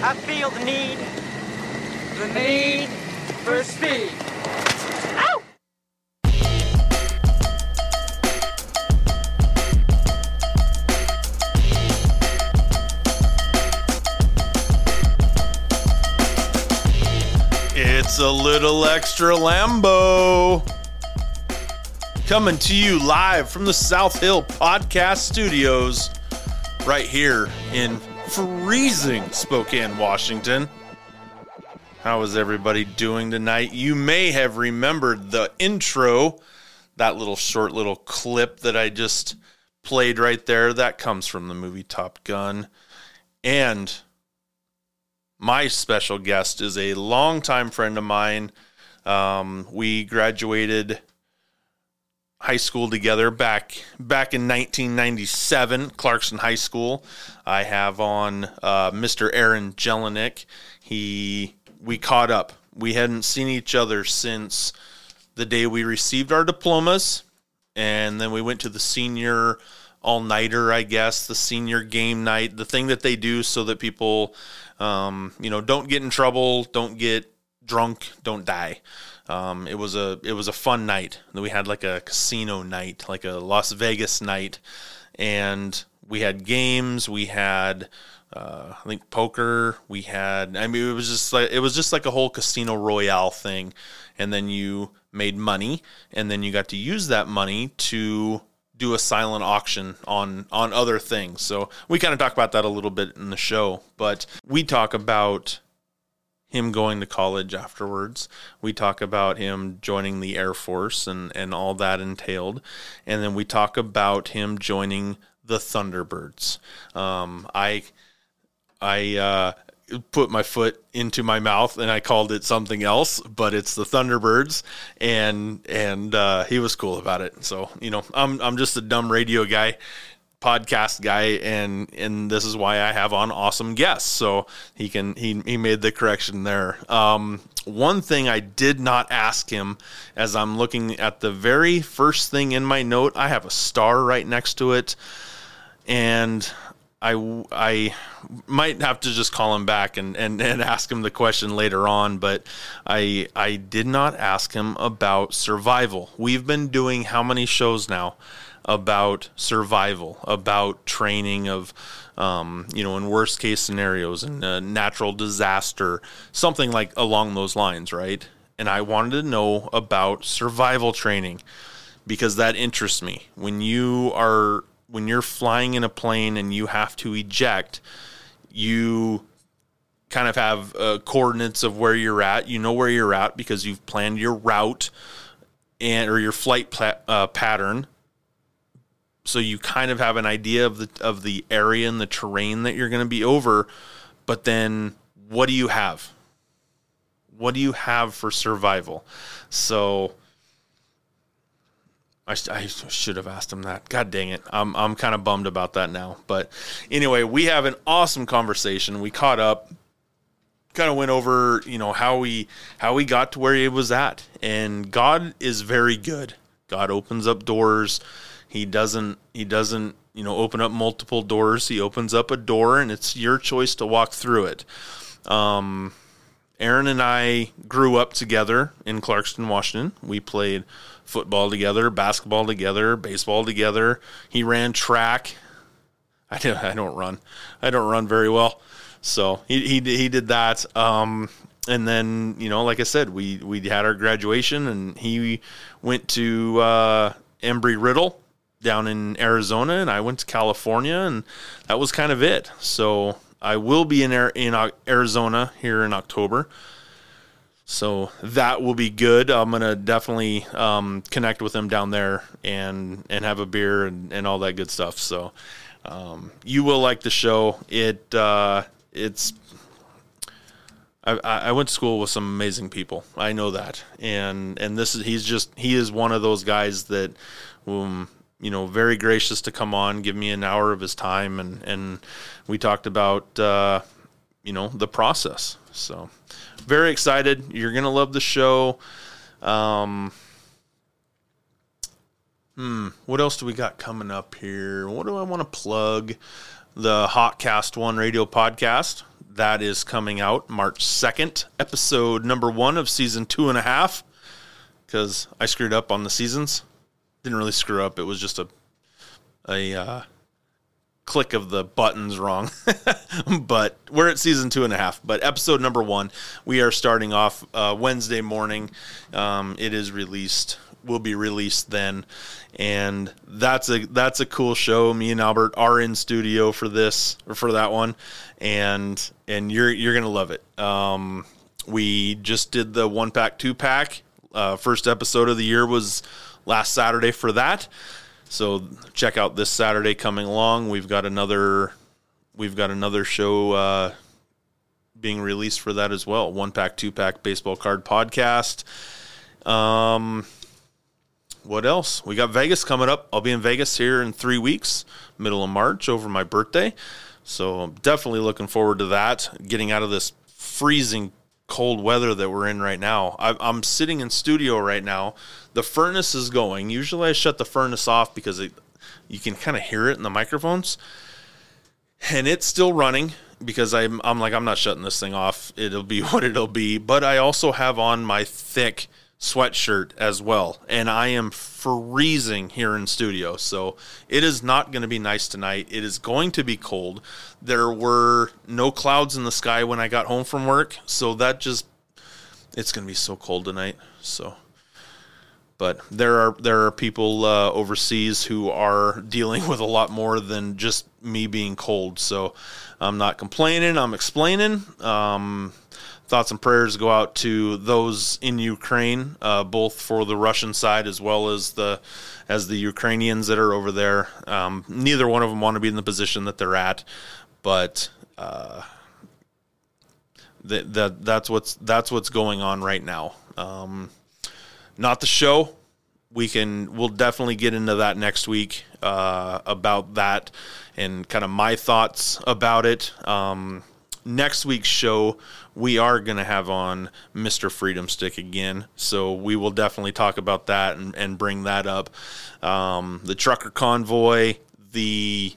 I feel the need, The need for speed. Ow! It's a little extra Lambo. Coming to you live from the South Hill Podcast Studios, right here in freezing Spokane, Washington. How is everybody doing tonight? You may have remembered the intro, that little short little clip that I just played right there. That comes from the movie Top Gun. And my special guest is a longtime friend of mine. Um, we graduated high school together back back in 1997, Clarkston High School. I have on uh, Mr. Aaron Jelinek. He we caught up. We hadn't seen each other since the day we received our diplomas, and then we went to the senior all nighter, I guess, the senior game night, the thing that they do so that people, um, you know, don't get in trouble, don't get drunk, don't die. Um, it was a it was a fun night. We had like a casino night, like a Las Vegas night, and we had games. We had uh, I think poker. We had I mean it was just like it was just like a whole casino royale thing, and then you made money, and then you got to use that money to do a silent auction on on other things. So we kind of talk about that a little bit in the show, but we talk about him going to college afterwards. We talk about him joining the Air Force and, and all that entailed. And then we talk about him joining the Thunderbirds. Um, I I uh, put my foot into my mouth and I called it something else, but it's the Thunderbirds, and and uh, he was cool about it. So you know, I'm I'm just a dumb radio guy podcast guy and and this is why I have on awesome guests. So he can he he made the correction there. Um one thing I did not ask him as I'm looking at the very first thing in my note I have a star right next to it. And I I might have to just call him back and, and, and ask him the question later on, but I I did not ask him about survival. We've been doing how many shows now about survival, about training of um, you know, in worst case scenarios and uh, natural disaster, something like along those lines, right? And I wanted to know about survival training because that interests me. When you are when you're flying in a plane and you have to eject, you kind of have uh, coordinates of where you're at. You know where you're at because you've planned your route and or your flight pla- uh, pattern. So you kind of have an idea of the of the area and the terrain that you're going to be over. But then, what do you have? What do you have for survival? So I, I should have asked him that. God dang it. I'm, I'm kind of bummed about that now. But anyway, we have an awesome conversation. We caught up, kind of went over, you know, how we how we got to where he was at. And God is very good. God opens up doors. He doesn't he doesn't, you know, open up multiple doors. He opens up a door and it's your choice to walk through it. Um Aaron and I grew up together in Clarkston, Washington. We played football together, basketball together, baseball together. He ran track. I don't, I don't run. I don't run very well. So he, he, he did that. Um, and then, you know, like I said, we, we had our graduation and he went to, uh, Embry Riddle down in Arizona and I went to California and that was kind of it. So I will be in, in Arizona here in October. So that will be good. I'm gonna definitely um, connect with them down there and and have a beer and, and all that good stuff. So um, you will like the show. It uh, it's I, went to school with some amazing people. I know that, and and this is he's just he is one of those guys that, um, you know, very gracious to come on, give me an hour of his time, and and we talked about uh, you know the process. So very excited. You're gonna love the show. Um, hmm. What else do we got coming up here? What do I want to plug? The Hotcast One Radio podcast. that is coming out March 2nd, episode number one of season two and a half. Because I screwed up on the seasons. Didn't really screw up. It was just a a uh, click of the buttons wrong. but we're at season two and a half. But episode number one, we are starting off uh, Wednesday morning. Um, it is released. Will be released then, and that's a that's a cool show. Me and Albert are in studio for this or for that one, and and you're you're gonna love it. Um, we just did the one pack two pack. Uh, first episode of the year was last Saturday for that. So check out this Saturday coming along. We've got another we've got another show uh, being released for that as well. One pack, two pack baseball card podcast. Um, what else? We got Vegas coming up. I'll be in Vegas here in three weeks, middle of March, over my birthday. So I'm definitely looking forward to that. Getting out of this freezing cold weather that we're in right now. I, I'm sitting in studio right now. The furnace is going. Usually I shut the furnace off because it, you can kind of hear it in the microphones. And it's still running because I'm, I'm like, I'm not shutting this thing off. It'll be what it'll be. But I also have on my thick sweatshirt as well. And I am freezing here in studio. So it is not going to be nice tonight. It is going to be cold. There were no clouds in the sky when I got home from work. So that just, it's going to be so cold tonight. So. But there are there are people uh, overseas who are dealing with a lot more than just me being cold. So I'm not complaining. I'm explaining. Um, thoughts and prayers go out to those in Ukraine, uh, both for the Russian side as well as the as the Ukrainians that are over there. Um, neither one of them want to be in the position that they're at, but uh, that, that that's what's that's what's going on right now. Um, not the show. We can we'll definitely get into that next week uh, about that and kind of my thoughts about it. Um, next week's show we are going to have on Mr. Freedom Stick again. So we will definitely talk about that and, and bring that up. Um, the trucker convoy, the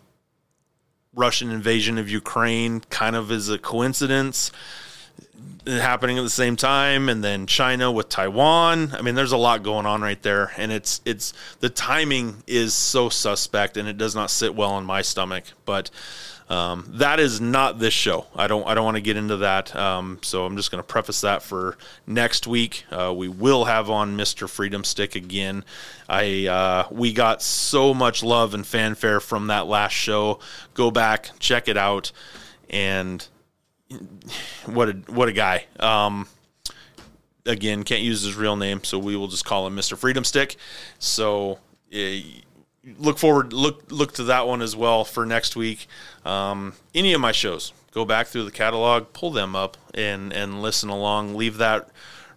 Russian invasion of Ukraine kind of is a coincidence happening at the same time and then China with Taiwan. I mean there's a lot going on right there and it's it's the timing is so suspect and it does not sit well in my stomach, but um, that is not this show. I don't. I don't want to get into that. Um, so I'm just going to preface that for next week. Uh, we will have on Mr. Freedom Stick again. I uh, we got so much love and fanfare from that last show. Go back, check it out, and what a what a guy. Um, again, can't use his real name, so we will just call him Mr. Freedom Stick. So. Uh, look forward look look to that one as well for next week. Um, any of my shows, go back through the catalog, pull them up, and and listen along. Leave that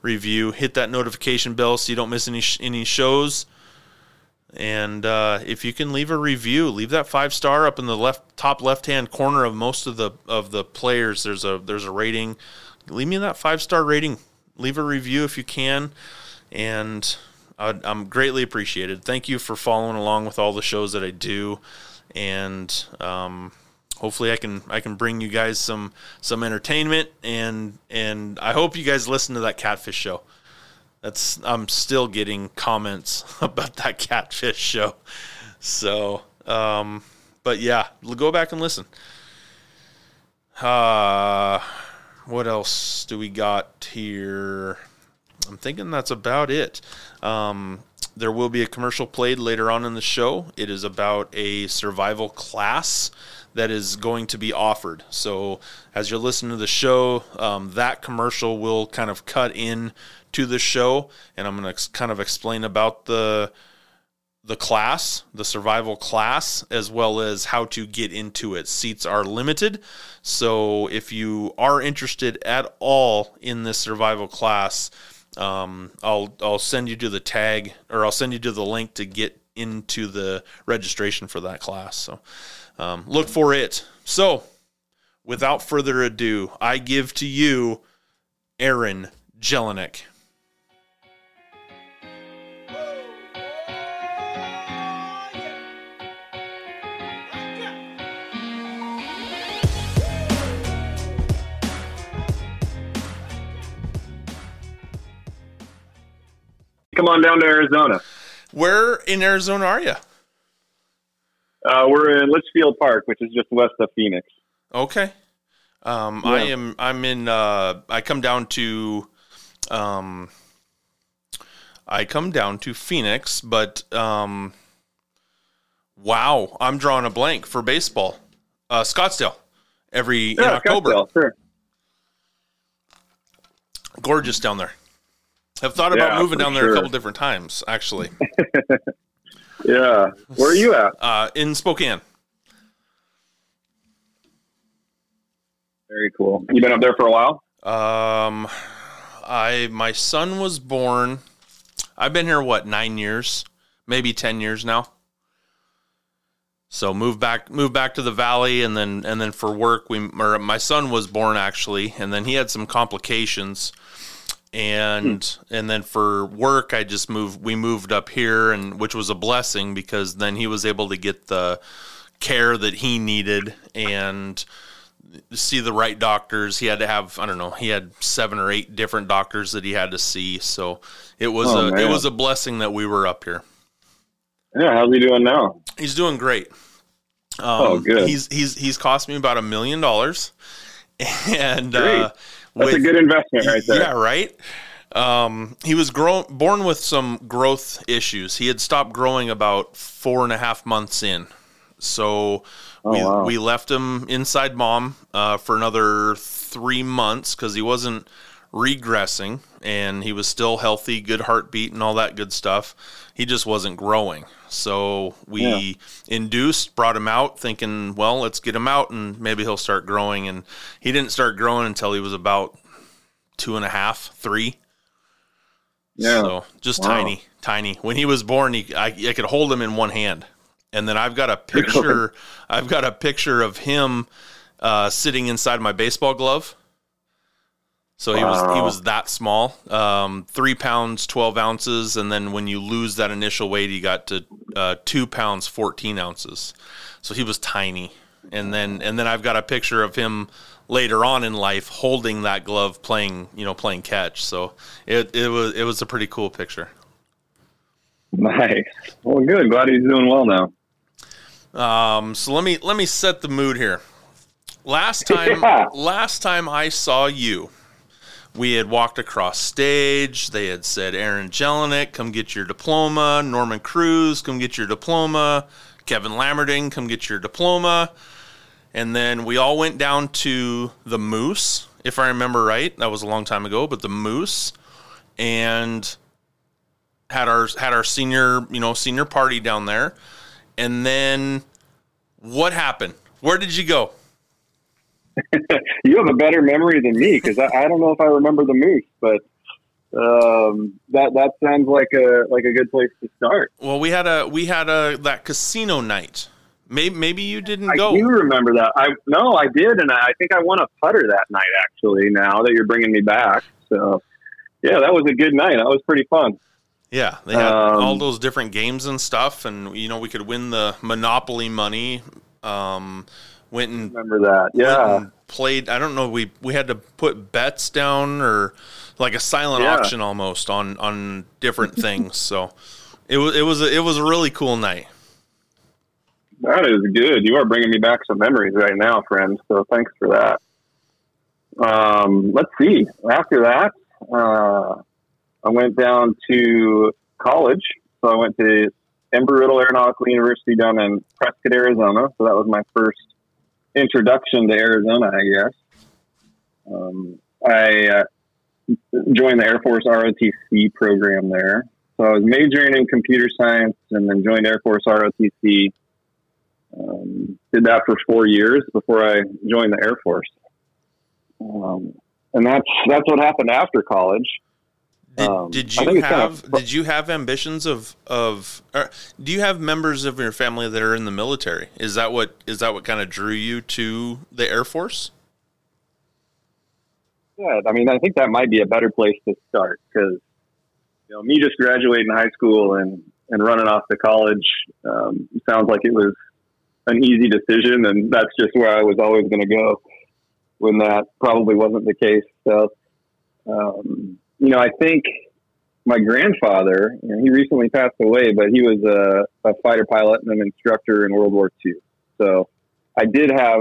review, hit that notification bell so you don't miss any any shows. And uh, if you can leave a review, leave that five star up in the left top left hand corner of most of the of the players. There's a there's a rating. Leave me that five star rating. Leave a review if you can, and I'm greatly appreciated. Thank you for following along with all the shows that I do, and um, hopefully I can I can bring you guys some some entertainment and and I hope you guys listen to that catfish show. That's I'm still getting comments about that catfish show. So, um, but yeah, go back and listen. Uh, what else do we got here? I'm thinking that's about it. Um, there will be a commercial played later on in the show. It is about a survival class that is going to be offered. So as you're listening to the show, um, that commercial will kind of cut in to the show, and I'm going to ex- kind of explain about the the class, the survival class, as well as how to get into it. Seats are limited, so if you are interested at all in this survival class, um, I'll I'll send you to the tag or I'll send you to the link to get into the registration for that class. So um, look for it. So without further ado, I give to you Aaron Jelinek. Come on down to Arizona. Where in Arizona are you? Uh, we're in Litchfield Park, which is just west of Phoenix. Okay. Um, I am. I'm in. Uh, I come down to. Um, I come down to Phoenix, but um, wow, I'm drawing a blank for baseball. Uh, Scottsdale, every in October. Scottsdale, sure. Gorgeous down there. Have thought about Yeah, moving down there a couple different times, actually. Yeah. Where are you at? uh, in Spokane. Very cool. You been up there for a while? Um, I my son was born. I've been here what nine years, maybe ten years now. So moved back, moved back to the valley, and then and then for work, we or my son was born actually, and then he had some complications, and and then for work, I just moved. We moved up here, and which was a blessing because then he was able to get the care that he needed and see the right doctors. He had to have I don't know. He had seven or eight different doctors that he had to see. So it was Oh, a it was a blessing that we were up here. Yeah. How's he doing now? He's doing great. Um, Oh, good. He's he's he's cost me about a million dollars, and uh, That's a good investment right there. yeah, right. Um, he was grown born with some growth issues. He had stopped growing about four and a half months in. So we Oh, wow. we left him inside mom uh, for another three months because he wasn't regressing and he was still healthy, good heartbeat, and all that good stuff. He just wasn't growing. So we induced, brought him out, thinking, well, let's get him out and maybe he'll start growing. And he didn't start growing until he was about two and a half, three. Yeah. So just Wow. tiny, tiny. When he was born, he, I, I could hold him in one hand, and then I've got a picture. I've got a picture of him uh, sitting inside my baseball glove. So he was he was that small, um, three pounds twelve ounces, and then when you lose that initial weight, he got to uh, two pounds fourteen ounces. So he was tiny, and then and then I've got a picture of him later on in life holding that glove, playing you know playing catch. So it it was it was a pretty cool picture. Nice. Well, good. Glad he's doing well now. Um, so let me let me set the mood here. Last time, Yeah. last time I saw you, we had walked across stage. They had said, "Aaron Jelinek, come get your diploma." Norman Cruz, come get your diploma. Kevin Lammerding, come get your diploma. And then we all went down to the Moose, if I remember right. That was a long time ago, but the Moose, and had our had our senior you know senior party down there. And then what happened? Where did you go? You have a better memory than me because I, I don't know if I remember the moose, but um, that that sounds like a like a good place to start. Well, we had a we had a that casino night. Maybe maybe you didn't I go. do remember that. I no, I did, and I think I won a putter that night. Actually, now that you're bringing me back, so yeah, that was a good night. That was pretty fun. Yeah, they had Um, all those different games and stuff, and you know we could win the Monopoly money. Um, went and Remember that? Yeah, played. I don't know. We we had to put bets down or like a silent Yeah. auction almost on on different things. So it was it was a, it was a really cool night. that is good. You are bringing me back some memories right now, friend. So thanks for that. Um, let's see. After that, uh, I went down to college. So I went to Embry-Riddle Aeronautical University down in Prescott, Arizona. So that was my first introduction to Arizona, I guess. Um, I uh, joined the Air Force ROTC program there. So I was majoring in computer science and then joined Air Force ROTC. Um, did that for four years before I joined the Air Force. Um, and that's that's what happened after college. Did, Um, did you think it's kind have of- did you have ambitions of of or do you have members of your family that are in the military? Is that what is that what kind of drew you to the Air Force? Yeah, I mean, I think that might be a better place to start because you know me just graduating high school and and running off to college um, sounds like it was an easy decision, and that's just where I was always going to go. When that probably wasn't the case, so um, you know, I think my grandfather, you know, he recently passed away, but he was a, a fighter pilot and an instructor in World War II. So I did have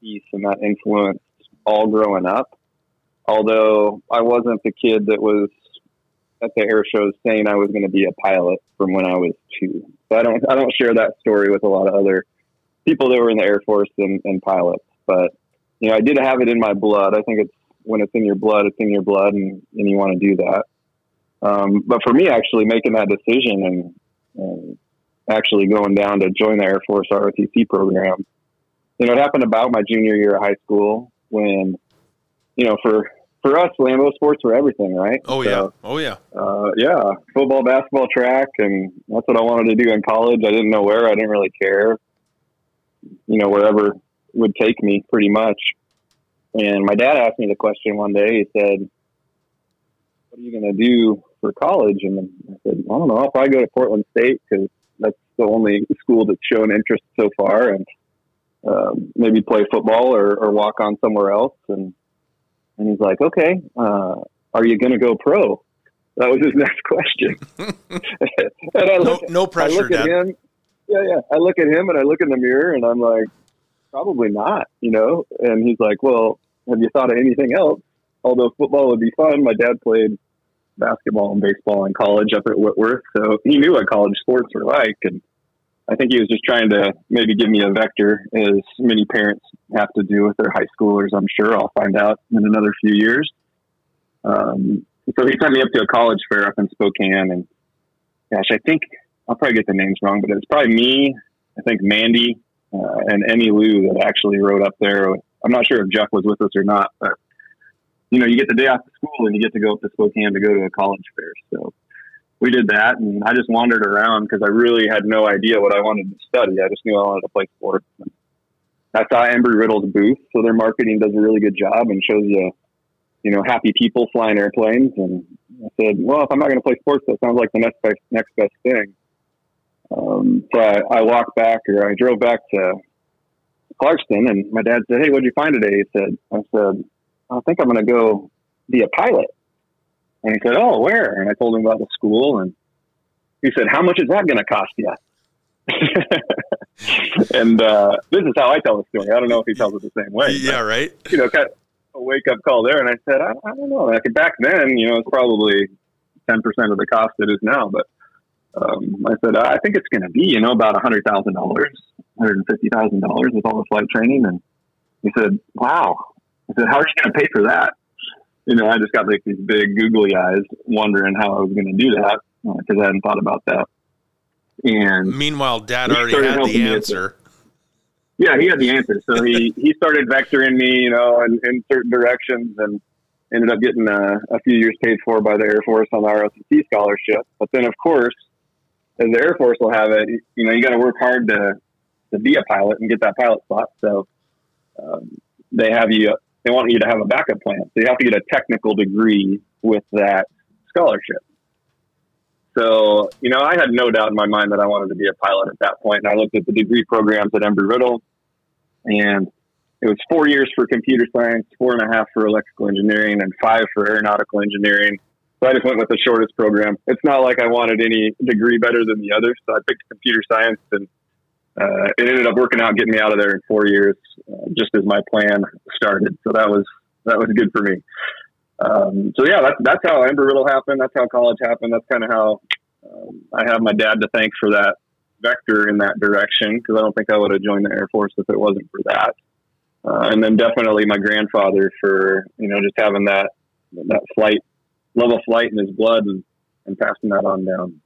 peace and that influence all growing up. Although I wasn't the kid that was at the air shows saying I was going to be a pilot from when I was two. So I don't I don't share that story with a lot of other people that were in the Air Force and, and pilots. But you know, I did have it in my blood. I think it's when it's in your blood, it's in your blood, and, and you want to do that. Um, but for me, actually making that decision and, and actually going down to join the Air Force ROTC program, you know, it happened about my junior year of high school when, you know, for for us, Lambo sports were everything, right? Oh yeah, so, oh yeah, uh, yeah. Football, basketball, track, and that's what I wanted to do in college. I didn't know where. I didn't really care. You know, wherever would take me, pretty much. And my dad asked me the question one day. He said, "What are you going to do for college?" And I said, "I don't know. I'll probably go to Portland State because that's the only school that's shown interest so far, and um, maybe play football or, or walk on somewhere else." And and he's like, "Okay, uh, are you going to go pro?" That was his next question. and I look, no, no pressure. I look at Dad. him. Yeah, yeah. I look at him and I look in the mirror and I'm like, probably not, you know? And he's like, well, have you thought of anything else? Although football would be fun. My dad played basketball and baseball in college up at Whitworth. So he knew what college sports were like. And I think he was just trying to maybe give me a vector, as many parents have to do with their high schoolers. I'm sure I'll find out in another few years. Um, so he sent me up to a college fair up in Spokane. And gosh, I think I'll probably get the names wrong, but it's probably me, I think Mandy, uh, and Emmy Lou that actually rode up there. I'm not sure if Jeff was with us or not, but you know, you get the day off of school and you get to go up to Spokane to go to a college fair. So we did that, and I just wandered around because I really had no idea what I wanted to study. I just knew I wanted to play sports. And I saw Embry Riddle's booth, so their marketing does a really good job and shows you, you know, happy people flying airplanes. And I said, well, if I'm not going to play sports, that sounds like the next best, next best thing. Um, so I, I walked back or I drove back to Clarkston and my dad said, Hey, what'd you find today? He said, I said, I think I'm going to go be a pilot. And he said, Oh, where? And I told him about the school and he said, How much is that going to cost you? and uh, this is how I tell the story. I don't know if he tells it the same way. Yeah, but, right. You know, kind of a wake up call there. And I said, I, I don't know. Like back then, you know, it's probably 10% of the cost it is now. But um, I said, I think it's going to be, you know, about a hundred thousand dollars, hundred and fifty thousand dollars with all the flight training. And he said, wow. I said, how are you going to pay for that? You know, I just got like these big googly eyes wondering how I was going to do that because uh, I hadn't thought about that. And meanwhile, dad already had the answer. Yeah, he had the answer. So he, he started vectoring me, you know, in, in certain directions and ended up getting a, a few years paid for by the Air Force on the ROTC scholarship. But then, of course, as the Air Force will have it, you know, you got to work hard to to be a pilot and get that pilot spot. So um, they have you, they want you to have a backup plan. So you have to get a technical degree with that scholarship. So, you know, I had no doubt in my mind that I wanted to be a pilot at that point. And I looked at the degree programs at Embry Riddle, and it was four years for computer science, four and a half for electrical engineering, and five for aeronautical engineering. So I just went with the shortest program. It's not like I wanted any degree better than the others. So I picked computer science and uh, it ended up working out, getting me out of there in four years, uh, just as my plan started. So that was, that was good for me. Um, so yeah, that's, that's how Embry Riddle happened. That's how college happened. That's kind of how um, I have my dad to thank for that vector in that direction. Cause I don't think I would have joined the Air Force if it wasn't for that. Uh, and then definitely my grandfather for, you know, just having that, that flight love of flight in his blood and, and passing that on down.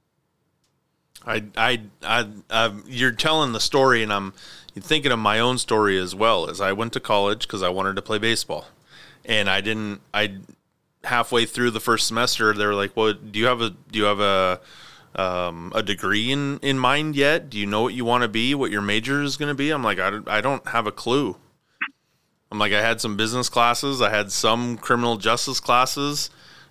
I, I, I, I, you're telling the story, and I'm thinking of my own story as well. As I went to college because I wanted to play baseball, and I didn't. I halfway through the first semester, they were like, "Well, do you have a do you have a um, a degree in in mind yet? Do you know what you want to be? What your major is going to be?" I'm like, I, I don't have a clue. I'm like, I had some business classes, I had some criminal justice classes,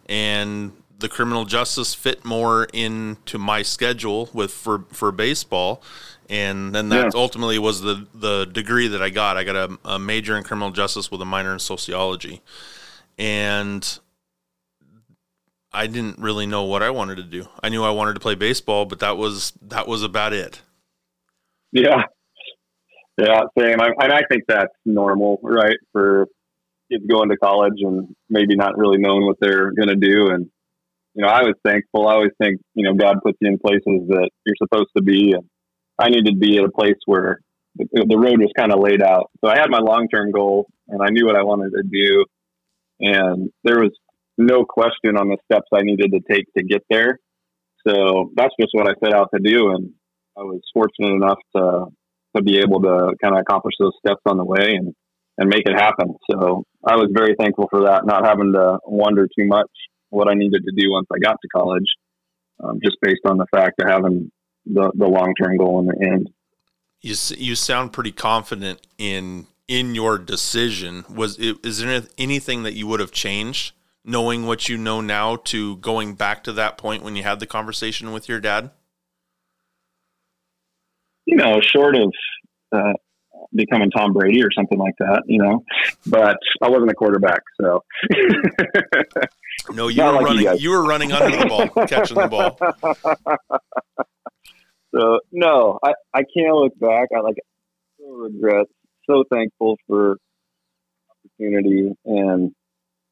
and the criminal justice fit more into my schedule with for for baseball and then that yeah. ultimately was the the degree that I got. I got a, a, major in criminal justice with a minor in sociology, and I didn't really know what I wanted to do. I knew I wanted to play baseball, but that was that was about it. Yeah, yeah, same. I, and I think that's normal, right? For kids going to college and maybe not really knowing what they're going to do. And you know, I was thankful. I always think you know God puts you in places that you're supposed to be, and I needed to be at a place where the, the road was kind of laid out. So I had my long term goal, and I knew what I wanted to do, and there was no question on the steps I needed to take to get there. So that's just what I set out to do, and I was fortunate enough to to be able to kind of accomplish those steps on the way and and make it happen. So I was very thankful for that, not having to wonder too much what I needed to do once I got to college, um, just based on the fact of having the, the long term goal in the end. You you sound pretty confident in in your decision. Was it, is there anything that you would have changed, knowing what you know now, to going back to that point when you had the conversation with your dad? You know, short of uh, becoming Tom Brady or something like that, you know. But I wasn't a quarterback, so. no, you were like running. You, you, were running under the ball, catching the ball. So no, I I can't look back. I like so regret. So thankful for opportunity and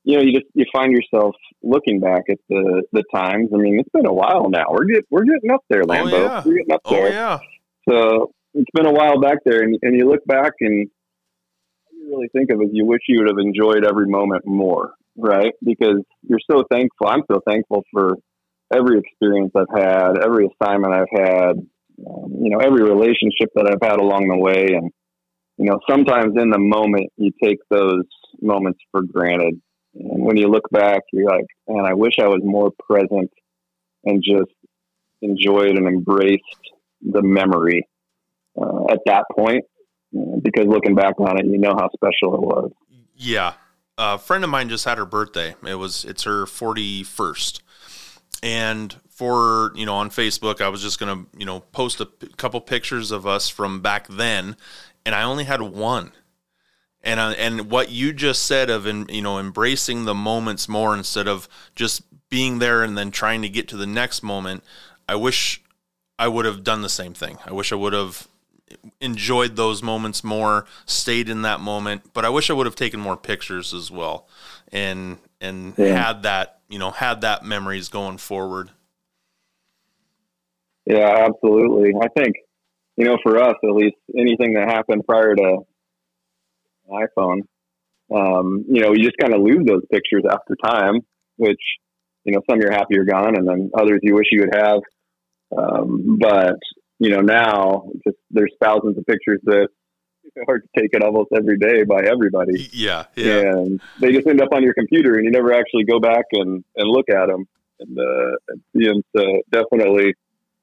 you know, you just you find yourself looking back at the the times. I mean, it's been a while now. We're get, we're getting up there, Lambo. Oh, yeah. We're getting up oh, there. Oh yeah. So it's been a while back there, and, and you look back and you really think of it, you wish you would have enjoyed every moment more, right? Because you're so thankful. I'm so thankful for every experience I've had, every assignment I've had, um, you know, every relationship that I've had along the way. And, you know, sometimes in the moment, you take those moments for granted. And when you look back, you're like, man, I wish I was more present and just enjoyed and embraced the memory uh, at that point because looking back on it, you know how special it was. Yeah. A friend of mine just had her birthday. It was it's her 41st. And for, you know, on Facebook, I was just going to, you know, post a p- couple pictures of us from back then and I only had one. And uh, and what you just said of in, you know embracing the moments more instead of just being there and then trying to get to the next moment, I wish I would have done the same thing. I wish I would have enjoyed those moments more, stayed in that moment. But I wish I would have taken more pictures as well, and and yeah. had that you know had that memories going forward. Yeah, absolutely. I think you know for us at least anything that happened prior to iPhone, um, you know, you just kind of lose those pictures after time, which you know some you're happy you're gone, and then others you wish you would have. Um, but you know, now just there's thousands of pictures that are taken almost every day by everybody. Yeah, yeah. And they just end up on your computer, and you never actually go back and, and look at them and, uh, and see them. So definitely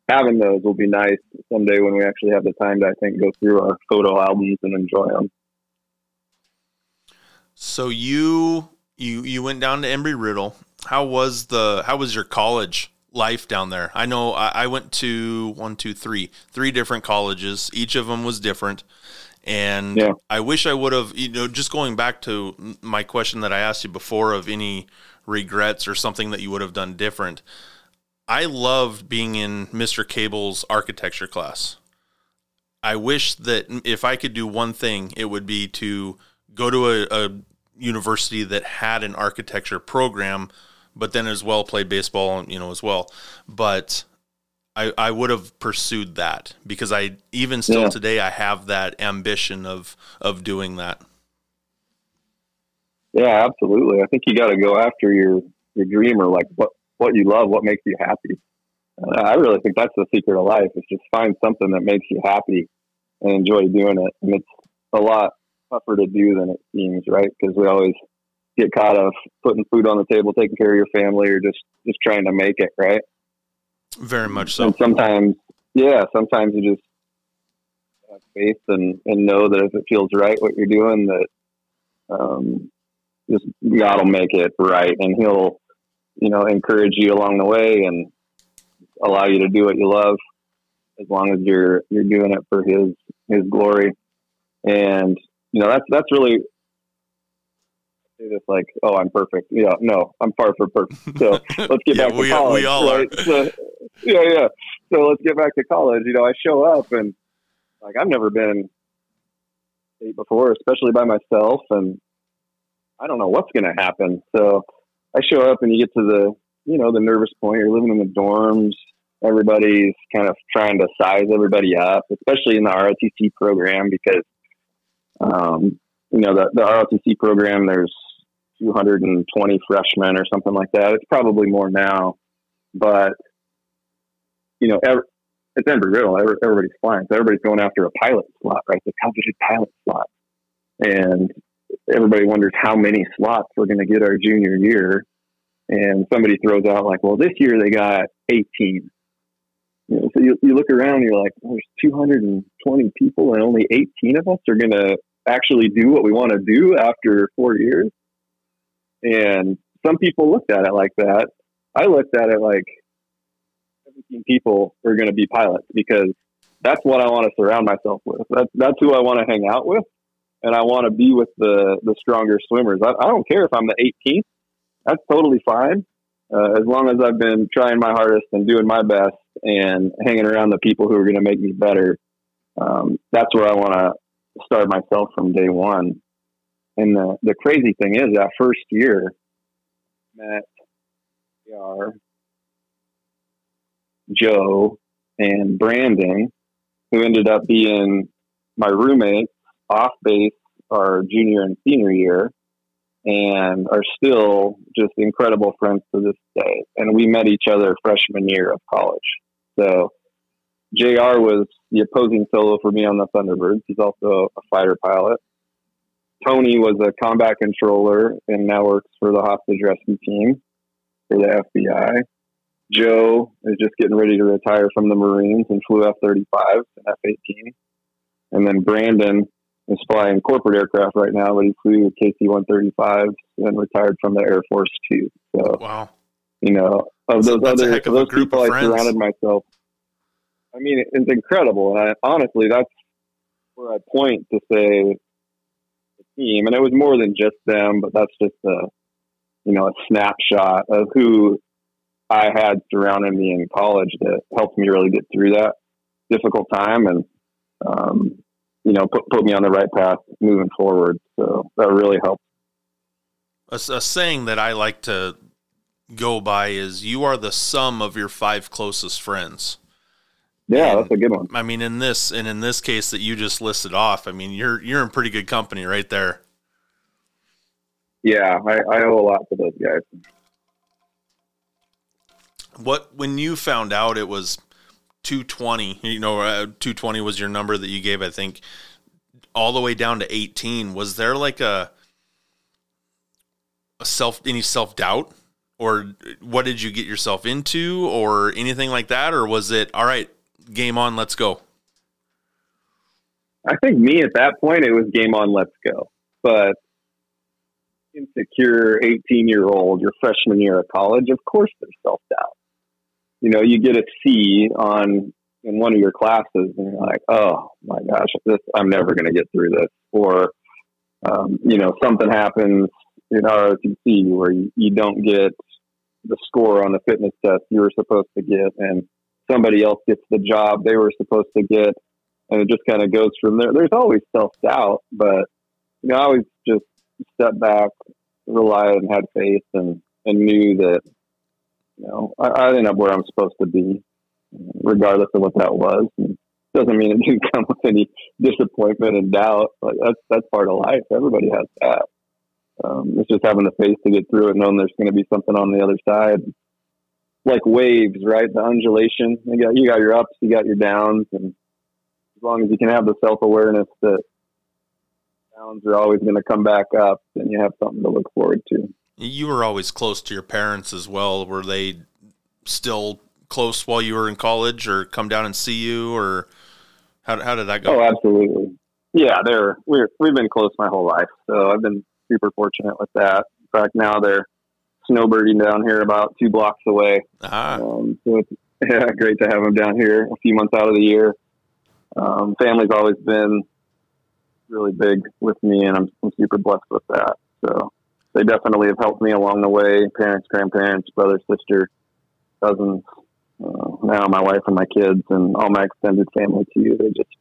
having those will be nice someday when we actually have the time to, I think, go through our photo albums and enjoy them. So you you you went down to Embry Riddle. How was the how was your college life down there. I know I, I, went to one, two, three, three different colleges. Each of them was different. And yeah. I wish I would have, you know, just going back to my question that I asked you before of any regrets or something that you would have done different. I loved being in Mr. Cable's architecture class. I wish that if I could do one thing, it would be to go to a, a university that had an architecture program but then as well played baseball, you know, as well. But I, I would have pursued that because I even still yeah. today I have that ambition of of doing that. Yeah, absolutely. I think you got to go after your your dream or like what what you love, what makes you happy. Uh, I really think that's the secret of life is just find something that makes you happy and enjoy doing it. And it's a lot tougher to do than it seems, right? Because we always get caught of putting food on the table, taking care of your family, or just just trying to make it right. Very much so. And sometimes, yeah, sometimes you just have faith and and know that if it feels right, what you're doing, that um, just God will make it right, and He'll you know encourage you along the way and allow you to do what you love, as long as you're you're doing it for His His glory. And you know that's that's really say this like, oh, I'm perfect. Yeah, no, I'm far from perfect. So let's get Yeah, back to we- college. we all are. So, yeah, yeah. So let's get back to college. You know, I show up and like I've never been date before, especially by myself, and I don't know what's going to happen. So I show up and you get to the, you know, the nervous point. You're living in the dorms. Everybody's kind of trying to size everybody up, especially in the ROTC program because, um, you know, the, the ROTC program, there's 220 freshmen or something like that. It's probably more now, but you know, every, it's Embry-Riddle. Every, everybody's flying, so everybody's going after a pilot slot, right? The coveted pilot slot, and everybody wonders how many slots we're going to get our junior year. And somebody throws out like, "Well, this year they got 18." You know, so you, you look around, you're like, "There's 220 people, and only 18 of us are going to actually do what we want to do after four years." And some people looked at it like that. I looked at it like 17 people are going to be pilots because that's what I want to surround myself with. That's that's who I want to hang out with, and I want to be with the the stronger swimmers. I, I don't care if I'm the 18th. That's totally fine, uh, as long as I've been trying my hardest and doing my best and hanging around the people who are going to make me better. Um, that's where I want to start myself from day one. And the the crazy thing is that first year, met JR, Joe, and Brandon, who ended up being my roommates off base our junior and senior year, and are still just incredible friends to this day. And we met each other freshman year of college. So JR was the opposing solo for me on the Thunderbirds. He's also a fighter pilot. Tony was a combat controller and now works for the hostage rescue team for the FBI. Joe is just getting ready to retire from the Marines and flew F 35s and F 18. And then Brandon is flying corporate aircraft right now, but he flew KC 135s and retired from the Air Force too. So, Wow. you know, of those that's other of those people I surrounded myself. I mean, it's incredible, and I, honestly, that's where I point to say team, and it was more than just them, but that's just a you know a snapshot of who I had surrounding me in college that helped me really get through that difficult time, and um, you know put put me on the right path moving forward. So that really helped. A, a saying that I like to go by is you are the sum of your five closest friends. Yeah, And- that's a good one. I mean, in this and in this case that you just listed off, I mean, you're you're in pretty good company right there. Yeah, I, I owe a lot to those guys. What when you found out it was 220, you know, uh, 220 was your number that you gave, I think, all the way down to 18. Was there like a a self any self doubt, or what did you get yourself into, or anything like that, or was it all right? Game on, let's go. I think me at that point, it was game on, let's go. But insecure 18 year old, your freshman year of college, of course there's self doubt. You know, you get a C on in one of your classes and you're like, oh my gosh, this, I'm never going to get through this. Or, um, you know, something happens in ROTC where you, you don't get the score on the fitness test you were supposed to get and somebody else gets the job they were supposed to get and it just kind of goes from there. There's always self doubt, but you know, I always just stepped back, relied and had faith, and and knew that you know I, I ended up where I'm supposed to be, regardless of what that was. And doesn't mean it didn't come with any disappointment and doubt. Like that's that's part of life. Everybody has that. Um, it's just having the faith to get through it, knowing there's going to be something on the other side. Like waves, right? The undulation. You got you got your ups, you got your downs, and as long as you can have the self awareness that downs are always going to come back up, then you have something to look forward to. You were always close to your parents as well. Were they still close while you were in college, or come down and see you, or how how did that go? Oh, absolutely. Yeah, they're we're we've been close my whole life, so I've been super fortunate with that. In fact, now they're snowbirding down here about two blocks away. ah, Um, so it's yeah, great to have them down here a few months out of the year. Um, family's always been really big with me, and I'm, I'm super blessed with that. So they definitely have helped me along the way. Parents, grandparents, brother, sister, cousins. Uh, now my wife and my kids and all my extended family too. They just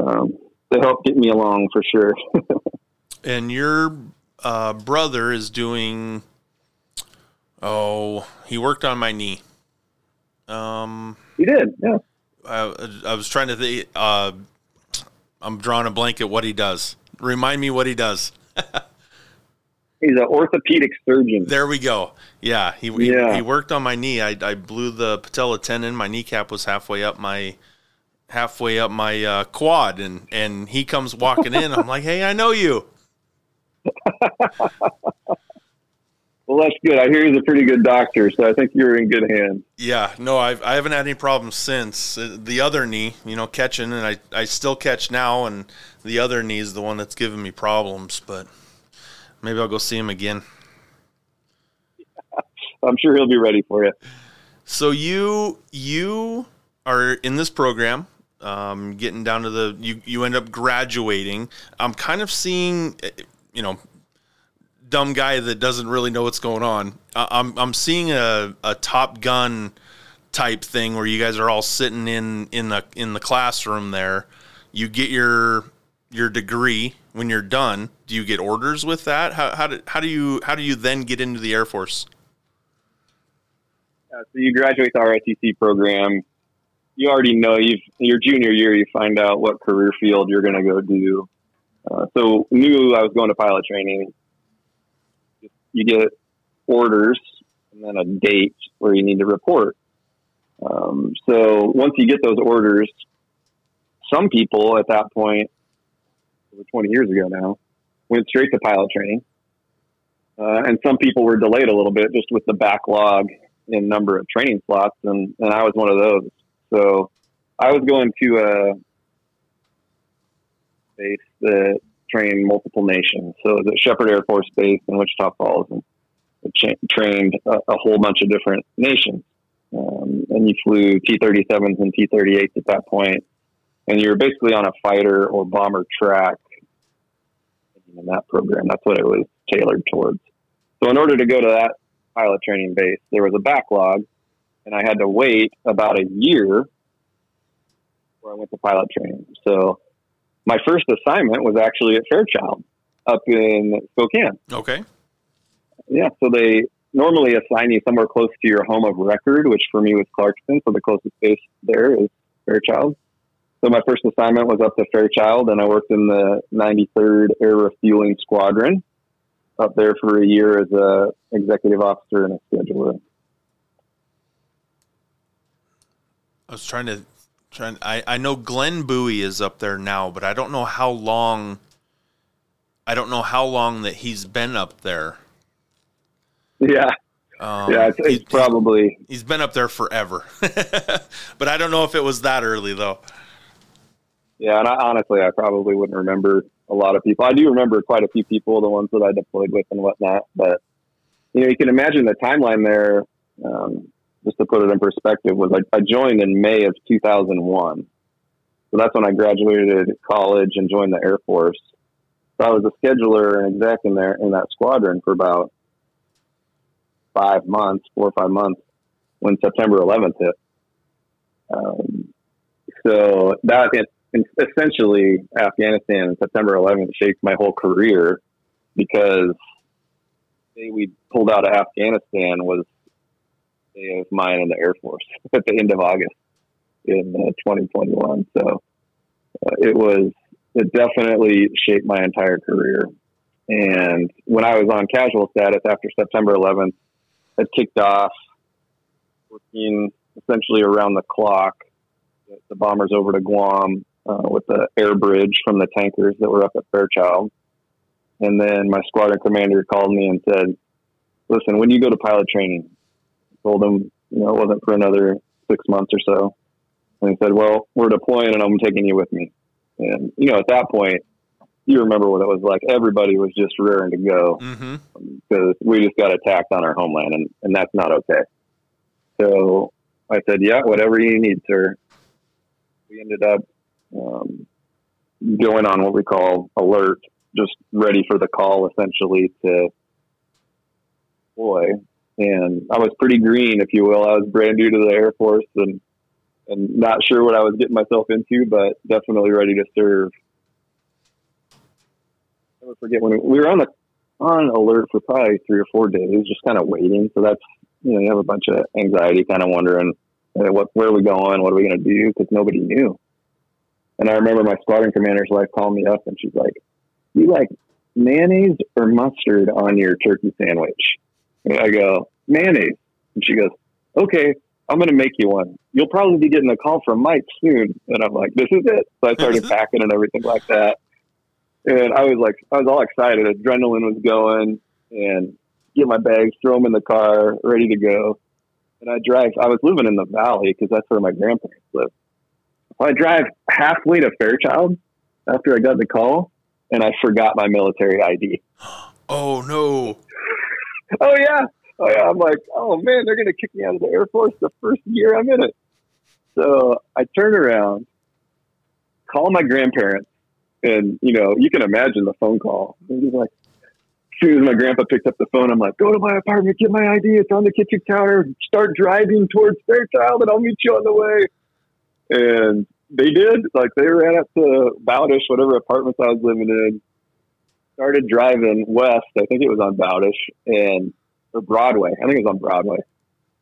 um, they help get me along for sure. and your uh, brother is doing. Oh, he worked on my knee. Um, he did, yeah. I, I was trying to think. Uh, I'm drawing a blank at what he does. Remind me what he does. He's an orthopedic surgeon. There we go. Yeah, he Yeah. he, he worked on my knee. I, I blew the patella tendon. My kneecap was halfway up my halfway up my uh, quad, and and he comes walking in. I'm like, hey, I know you. Well, that's good. I hear he's a pretty good doctor, so I think you're in good hands. Yeah, no, I've, I haven't had any problems since. Uh, The other knee, you know, catching, and I, I still catch now, and the other knee is the one that's giving me problems, but maybe I'll go see him again. I'm sure he'll be ready for you. So you you are in this program, um, getting down to the you you end up graduating. I'm kind of seeing, eh, you know, dumb guy that doesn't really know what's going on. I'm I'm seeing a, a Top Gun type thing where you guys are all sitting in in the in the classroom there. You get your your degree when you're done. Do you get orders with that? How how do how do you how do you then get into the Air Force? Uh, so you graduate the ROTC program. You already know you've your junior year. You find out what career field you're going to go do. Uh, so knew I was going to pilot training. You get orders and then a date where you need to report. Um, so once you get those orders, some people at that point, over 20 years ago now, went straight to pilot training. Uh, and some people were delayed a little bit just with the backlog in number of training slots, and, and I was one of those. So I was going to a base that trained multiple nations. So it was at Sheppard Air Force Base in Wichita Falls, and cha- trained a, a whole bunch of different nations. Um, and you flew T-37s and T-38s at that point, and you were basically on a fighter or bomber track in that program. That's what it was tailored towards. So in order to go to that pilot training base, there was a backlog, and I had to wait about a year before I went to pilot training. So my first assignment was actually at Fairchild up in Spokane. Okay. Yeah, so they normally assign you somewhere close to your home of record, which for me was Clarkston. So the closest base there is Fairchild. So my first assignment was up to Fairchild, and I worked in the 93rd Air Refueling Squadron up there for a year as a executive officer and a scheduler. I was trying to trying. I I know Glenn Bowie is up there now, but I don't know how long. I don't know how long that he's been up there. Yeah, Um, yeah, it's, he- probably he's been up there forever, but I don't know if it was that early though. yeah. And I, honestly, I probably wouldn't remember a lot of people. I do remember quite a few people, the ones that I deployed with and whatnot. But you know, you can imagine the timeline there. Um, just to put it in perspective, was I, I joined in May of 2001. So that's when I graduated college and joined the Air Force. So I was a scheduler and exec in there in that squadron for about five months, four or five months, when September 11th hit. Um, so that essentially Afghanistan and September 11th shaped my whole career because we pulled out of Afghanistan was of mine in the Air Force at the end of August in uh, 2021. So uh, it was it definitely shaped my entire career. And when I was on casual status after September 11th, had kicked off working essentially around the clock. The, bombers over to Guam uh, with the air bridge from the tankers that were up at Fairchild. And then my squadron commander called me and said, "Listen, when you go to pilot training," told him, you know, it wasn't for another six months or so. And he said, "Well, we're deploying, and I'm taking you with me." And you know, at that point, you remember what it was like. Everybody was just raring to go Mm-hmm. because we just got attacked on our homeland, and, and that's not okay. So I said, "Yeah, whatever you need, sir." We ended up um, going on what we call alert, just ready for the call, essentially to boy, and I was pretty green, if you will. I was brand new to the Air Force and and not sure what I was getting myself into, but definitely ready to serve. I never forget when we were on the on alert for probably three or four days, just kind of waiting. So that's you know you have a bunch of anxiety, kind of wondering hey, what where are we going, what are we going to do, because nobody knew. And I remember my squadron commander's wife called me up, and she's like, "You like mayonnaise or mustard on your turkey sandwich?" And I go, "Mayonnaise," and she goes, "Okay." I'm going to make you one. You'll probably be getting a call from Mike soon. And I'm like, this is it. So I started packing and everything like that. And I was like, I was all excited. Adrenaline was going and get my bags, throw them in the car, ready to go. And I drive, I was living in the valley because that's where my grandparents live. So I drive halfway to Fairchild after I got the call and I forgot my military ID. Oh no. oh yeah oh I'm like, oh man, they're gonna kick me out of the Air Force the first year I'm in it. So I turn around, call my grandparents, and you know, you can imagine the phone call. And he's like, as soon as my grandpa picked up the phone, I'm like, go to my apartment, get my ID. It's on the kitchen counter. Start driving towards Fairchild, and I'll meet you on the way. And they did. Like they ran up to Bowdish, whatever apartments I was living in. Started driving west. I think it was on Bowdish, and or Broadway. I think it was on Broadway.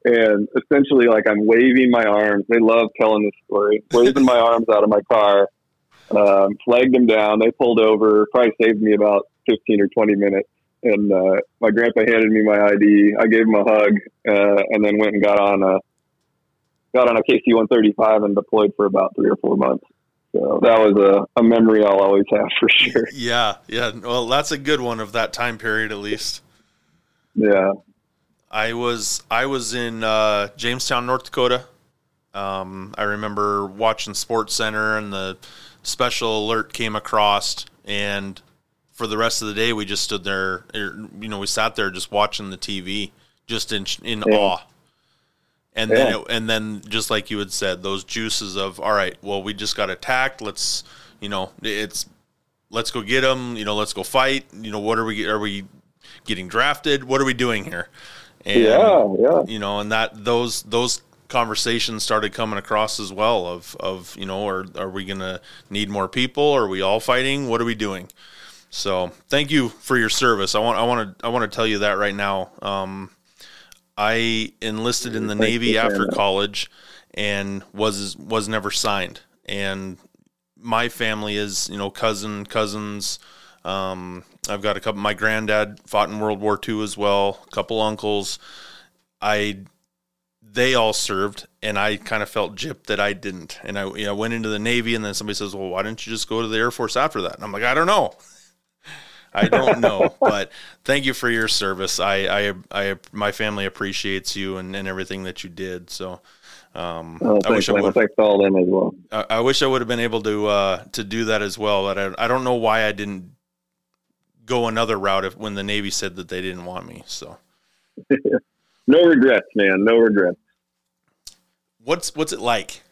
And essentially, like I'm waving my arms. They love telling this story. Waving my arms out of my car, um, flagged them down. They pulled over. Probably saved me about 15 or 20 minutes. And uh, my grandpa handed me my ID. I gave him a hug, uh, and then went and got on a got on a KC 135 and deployed for about three or four months. So that was a, a memory I'll always have for sure. Yeah, yeah. Well, that's a good one of that time period, at least. Yeah. I was I was in uh, Jamestown, North Dakota. Um, I remember watching Sports Center and the special alert came across, and for the rest of the day we just stood there. Er, you know, we sat there just watching the TV, just in in yeah. awe. And yeah. then it, and then just like you had said, those juices of all right, well we just got attacked. Let's you know it's let's go get them. You know, let's go fight. You know, what are we are we getting drafted? What are we doing here? And, yeah, yeah. You know, and that those those conversations started coming across as well of of you know, are are we gonna need more people? Are we all fighting? What are we doing? So thank you for your service. I want I want to I want to tell you that right now. Um, I enlisted in the Thank Navy after college and was was never signed. And my family is you know cousin cousins um, I've got a couple. My granddad fought in World War II as well. A couple uncles. I they all served, and I kind of felt gypped that I didn't. And I you know went into the Navy, and then somebody says, "Well, why didn't you just go to the Air Force after that?" And I'm like, I don't know. I don't know, but thank you for your service. I, I, I, my family appreciates you and, and everything that you did. So, um, oh, I wish I would. Thanks all them as well. I, I, wish I would have been able to uh, to do that as well. But I, I don't know why I didn't go another route if when the Navy said that they didn't want me. So no regrets, man. No regrets. What's what's it like?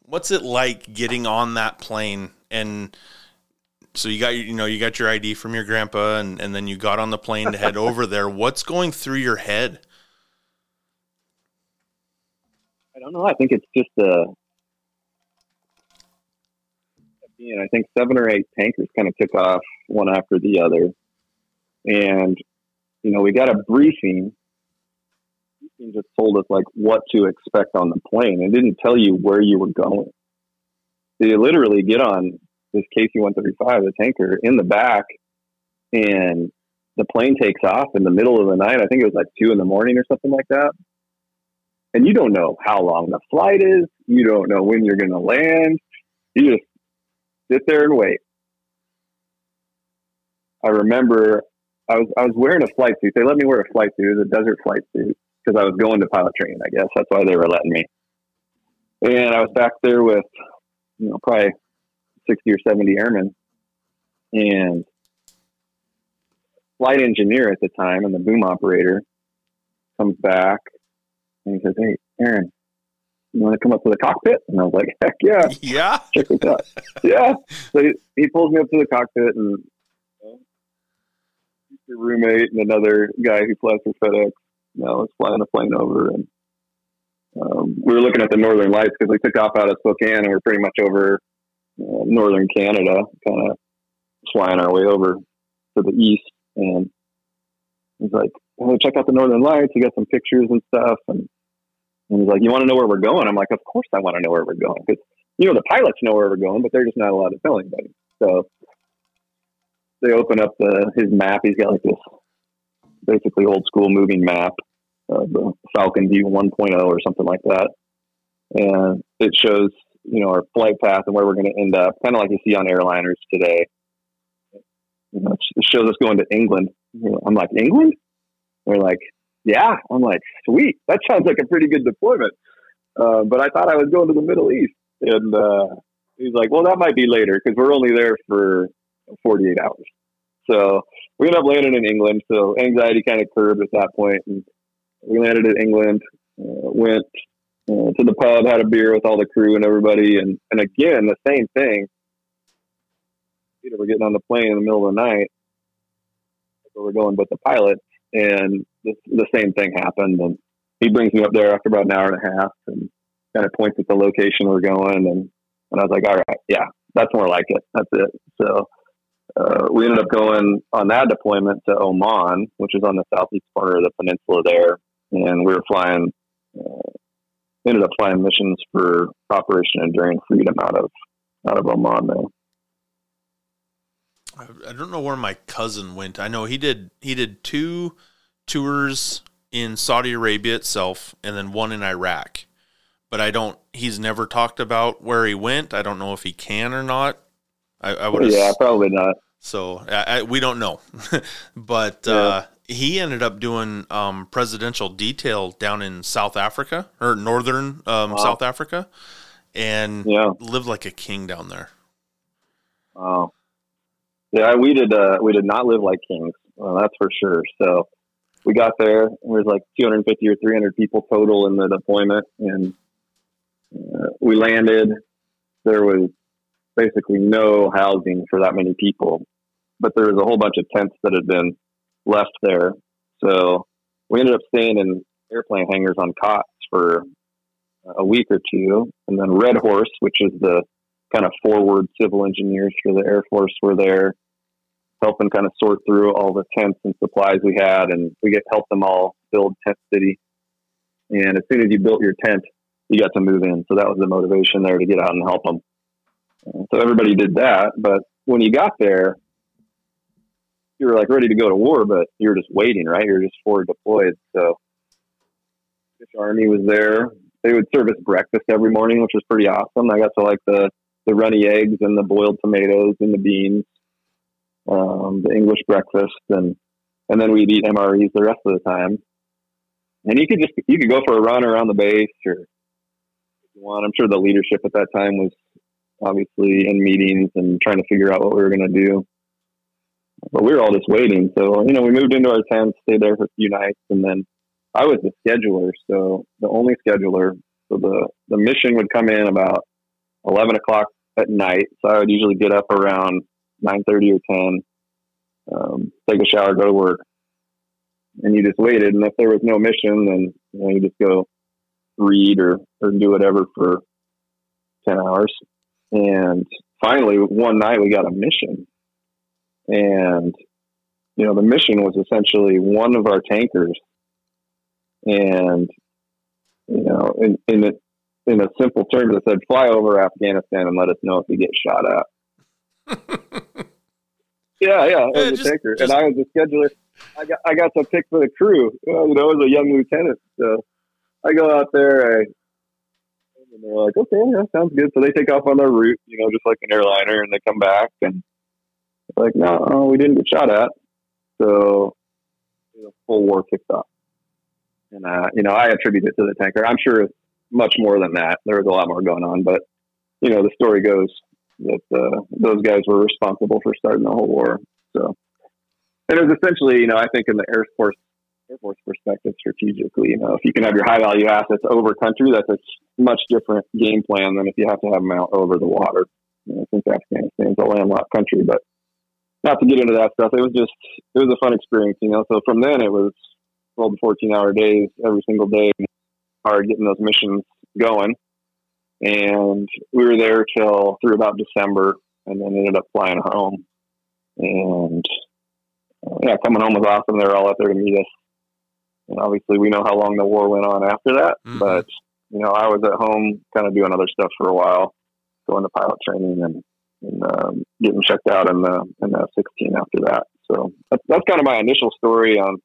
What's it like getting on that plane and so you got you know you got your ID from your grandpa and, and then you got on the plane to head over there. What's going through your head? I don't know. I think it's just a and I think seven or eight tankers kind of took off one after the other. And, you know, we got a briefing. Briefing just told us like what to expect on the plane. It didn't tell you where you were going. So you literally get on this KC 135, the tanker, in the back, and the plane takes off in the middle of the night. I think it was like two in the morning or something like that. And you don't know how long the flight is. You don't know when you're going to land. You just sit there and wait. I remember I was I was wearing a flight suit. They let me wear a flight suit, it was a desert flight suit, because I was going to pilot training. I guess that's why they were letting me. And I was back there with, you know, probably sixty or seventy airmen, and flight engineer at the time and the boom operator comes back and he says, "Hey, Aaron, you want to come up to the cockpit?" And I was like, "Heck yeah, yeah, check this out, yeah." So he, he pulls me up to the cockpit and your roommate and another guy who flies for FedEx you know, was flying a plane over and um, we were looking at the northern lights because we took off out of Spokane and we are pretty much over uh, northern Canada, kind of flying our way over to the east. And he's like, oh, check out the northern lights. We got some pictures and stuff. And, and he's like, you want to know where we're going? I'm like, of course I want to know where we're going because you know the pilots know where we're going, but they're just not allowed to tell anybody. So they open up the his map. He's got like this basically old school moving map of the Falcon View 1.0 or something like that, and it shows you know our flight path and where we're going to end up, kind of like you see on airliners today. You know, it shows us going to England. I'm like England. They're like, yeah. I'm like, sweet. That sounds like a pretty good deployment. Uh, but I thought I was going to the Middle East, and uh, he's like, well, that might be later because we're only there for 48 hours. So we ended up landing in England. So anxiety kind of curbed at that point, and we landed in England. Uh, went uh, to the pub, had a beer with all the crew and everybody, and and again the same thing. You know, we're getting on the plane in the middle of the night. We're going with the pilot, and the, the same thing happened. And he brings me up there after about an hour and a half, and kind of points at the location we're going, and and I was like, all right, yeah, that's more like it. That's it. So uh, we ended up going on that deployment to Oman, which is on the southeast corner of the peninsula there, and we were flying. Uh, ended up flying missions for Operation Enduring Freedom out of out of Oman there. I don't know where my cousin went. I know he did he did two tours in Saudi Arabia itself and then one in Iraq. But I don't he's never talked about where he went. I don't know if he can or not. I, I would Yeah, probably not. So I, I, we don't know. but yeah. uh, he ended up doing um, presidential detail down in South Africa or northern um, wow. South Africa and yeah. lived like a king down there. Wow. Yeah, we did. Uh, we did not live like kings. Well, that's for sure. So we got there. There was like 250 or 300 people total in the deployment, and uh, we landed. There was basically no housing for that many people, but there was a whole bunch of tents that had been left there. So we ended up staying in airplane hangars on cots for a week or two, and then Red Horse, which is the kind of forward civil engineers for the Air Force were there, helping kind of sort through all the tents and supplies we had, and we get help them all build Tent City. And as soon as you built your tent, you got to move in. So that was the motivation there to get out and help them. Uh, so everybody did that, but when you got there, you were like ready to go to war, but you were just waiting, right? You're just forward deployed. So British Army was there. They would serve us breakfast every morning, which was pretty awesome. I got to like the the runny eggs and the boiled tomatoes and the beans, um, the English breakfast, and and then we'd eat MREs the rest of the time. And you could just you could go for a run around the base or if you want. I'm sure the leadership at that time was obviously in meetings and trying to figure out what we were going to do. But we were all just waiting. So, you know, we moved into our tent, stayed there for a few nights, and then I was the scheduler. So the only scheduler. So the, the mission would come in about 11 o'clock at night. So I would usually get up around 9.30 or 10, um, take a shower, go to work. And you just waited. And if there was no mission, then you, know, you just go read or, or do whatever for 10 hours. And finally, one night we got a mission. And, you know, the mission was essentially one of our tankers. And, you know, in, in, in a simple terms, it said, fly over Afghanistan and let us know if you get shot at. yeah, yeah, I was a tanker. Just... And I was a scheduler. I got, I got to pick for the crew, you know, as a young lieutenant. So I go out there, I and they're like, okay, yeah, sounds good. So they take off on their route, you know, just like an airliner, and they come back and like, no, we didn't get shot at. So you know, full war kicked off. And, uh, you know, I attribute it to the tanker. I'm sure it's much more than that. There was a lot more going on, but, you know, the story goes that uh, those guys were responsible for starting the whole war. So, and it was essentially, you know, I think in the Air Force Air Force perspective, strategically, you know, if you can have your high value assets over country, that's a much different game plan than if you have to have them out over the water. You know, since Afghanistan's a landlocked country, but not to get into that stuff. It was just it was a fun experience, you know. So from then it was 12 to 14 hour days every single day, hard getting those missions going. And we were there till through about December and then ended up flying home. And uh, yeah, coming home was awesome. They were all out there to meet us. And obviously, we know how long the war went on after that. Mhm. But, you know, I was at home kind of doing other stuff for a while, going to pilot training and, and um, getting checked out in the, in the 16 after that. So that's, that's kind of my initial story on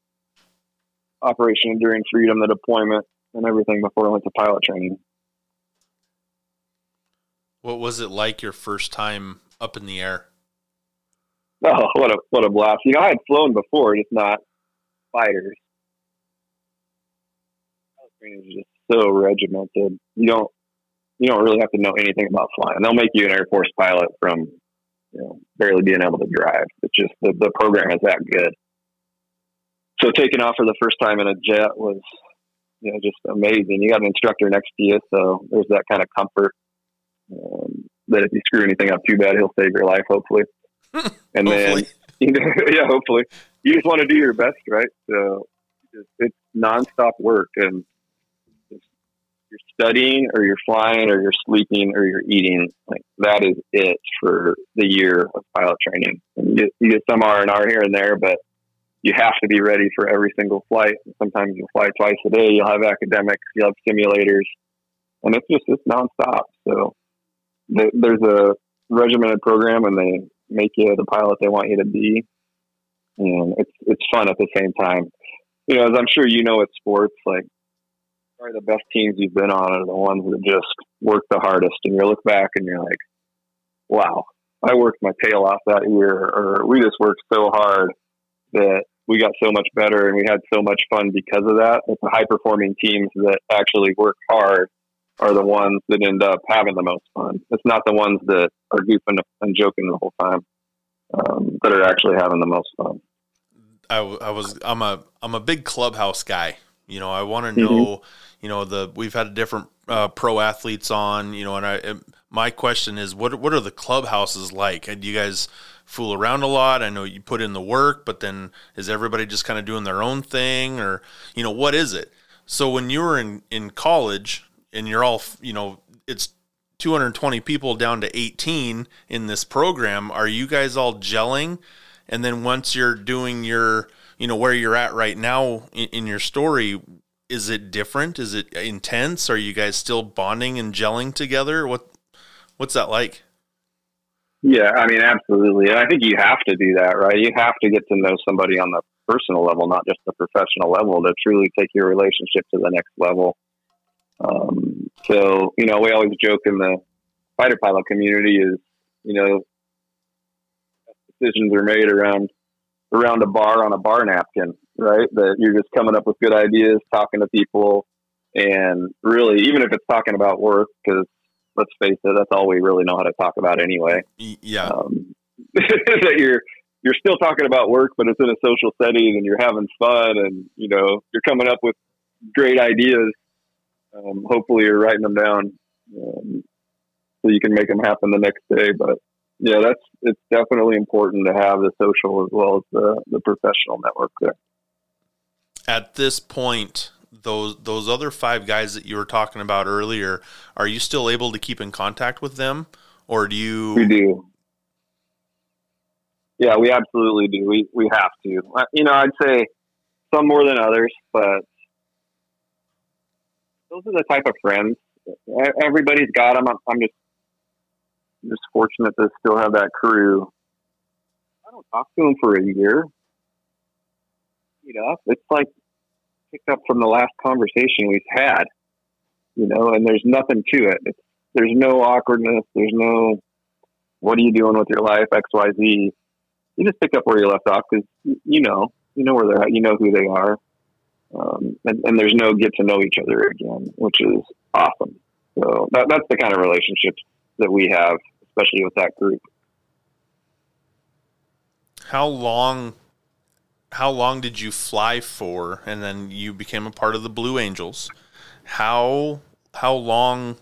Operation Enduring Freedom, the deployment, and everything before I went to pilot training. What was it like your first time up in the air? Oh, what a what a blast! You know, I had flown before, just not fighters. Training is just so regimented. You don't you don't really have to know anything about flying. They'll make you an Air Force pilot from you know barely being able to drive. It's just the the program is that good. So taking off for the first time in a jet was you know just amazing. You got an instructor next to you, so there's that kind of comfort um, that if you screw anything up too bad, he'll save your life, hopefully. And Hopefully. then, yeah, hopefully, you just want to do your best, right? So it's, it's nonstop work, and you're studying, or you're flying, or you're sleeping, or you're eating. Like that is it for the year of pilot training. And you get, you get some R and R here and there, but you have to be ready for every single flight. Sometimes you'll fly twice a day. You'll have academics. You'll have simulators, and it's just it's nonstop. So there's a regimented program, and they make you the pilot they want you to be, and it's it's fun at the same time. You know, as I'm sure you know, at sports, like probably the best teams you've been on are the ones that just work the hardest, and you look back and you're like, wow, I worked my tail off that year, or we just worked so hard that we got so much better and we had so much fun because of that. It's the high performing teams that actually work hard are the ones that end up having the most fun. It's not the ones that are goofing and joking the whole time um, that are actually having the most fun. I was I'm a I'm a big clubhouse guy. You know, I want to Mhm. know. You know, the we've had different uh, pro athletes on. You know, and I and my question is, what what are the clubhouses like? And you guys fool around a lot. I know you put in the work, but then is everybody just kind of doing their own thing, or you know, what is it? So when you were in in college and you're all you know, it's 220 people down to 18 in this program. Are you guys all gelling? And then once you're doing your, you know, where you're at right now in, in your story, is it different? Is it intense? Are you guys still bonding and gelling together? What, what's that like? Yeah, I mean, absolutely. And I think you have to do that, right? You have to get to know somebody on the personal level, not just the professional level, to truly take your relationship to the next level. Um, so, you know, we always joke in the fighter pilot community is, you know, decisions are made around around a bar on a bar napkin, right? That you're just coming up with good ideas, talking to people, and really, even if it's talking about work, because let's face it, that's all we really know how to talk about anyway. Yeah. Um, that you're you're still talking about work, but it's in a social setting, and you're having fun, and you know you're coming up with great ideas. Um, hopefully, you're writing them down um, so you can make them happen the next day. But yeah, that's it's definitely important to have the social as well as the the professional network there. At this point, those those other five guys that you were talking about earlier, are you still able to keep in contact with them, or do you? We do. Yeah, we absolutely do. We we have to. Uh, You know, I'd say some more than others, but those are the type of friends. Everybody's got them. I'm, I'm just just fortunate to still have that crew. I don't talk to them for a year. You know, it's like picked up from the last conversation we've had. You know, and there's nothing to it. It's, there's no awkwardness. There's no what are you doing with your life, X, Y, Z. You just pick up where you left off because you know, you know where they're at, you know who they are, um, and, and there's no get to know each other again, which is awesome. So that, that's the kind of relationships that we have, especially with that group. How long? How long did you fly for, and then you became a part of the Blue Angels? How how long?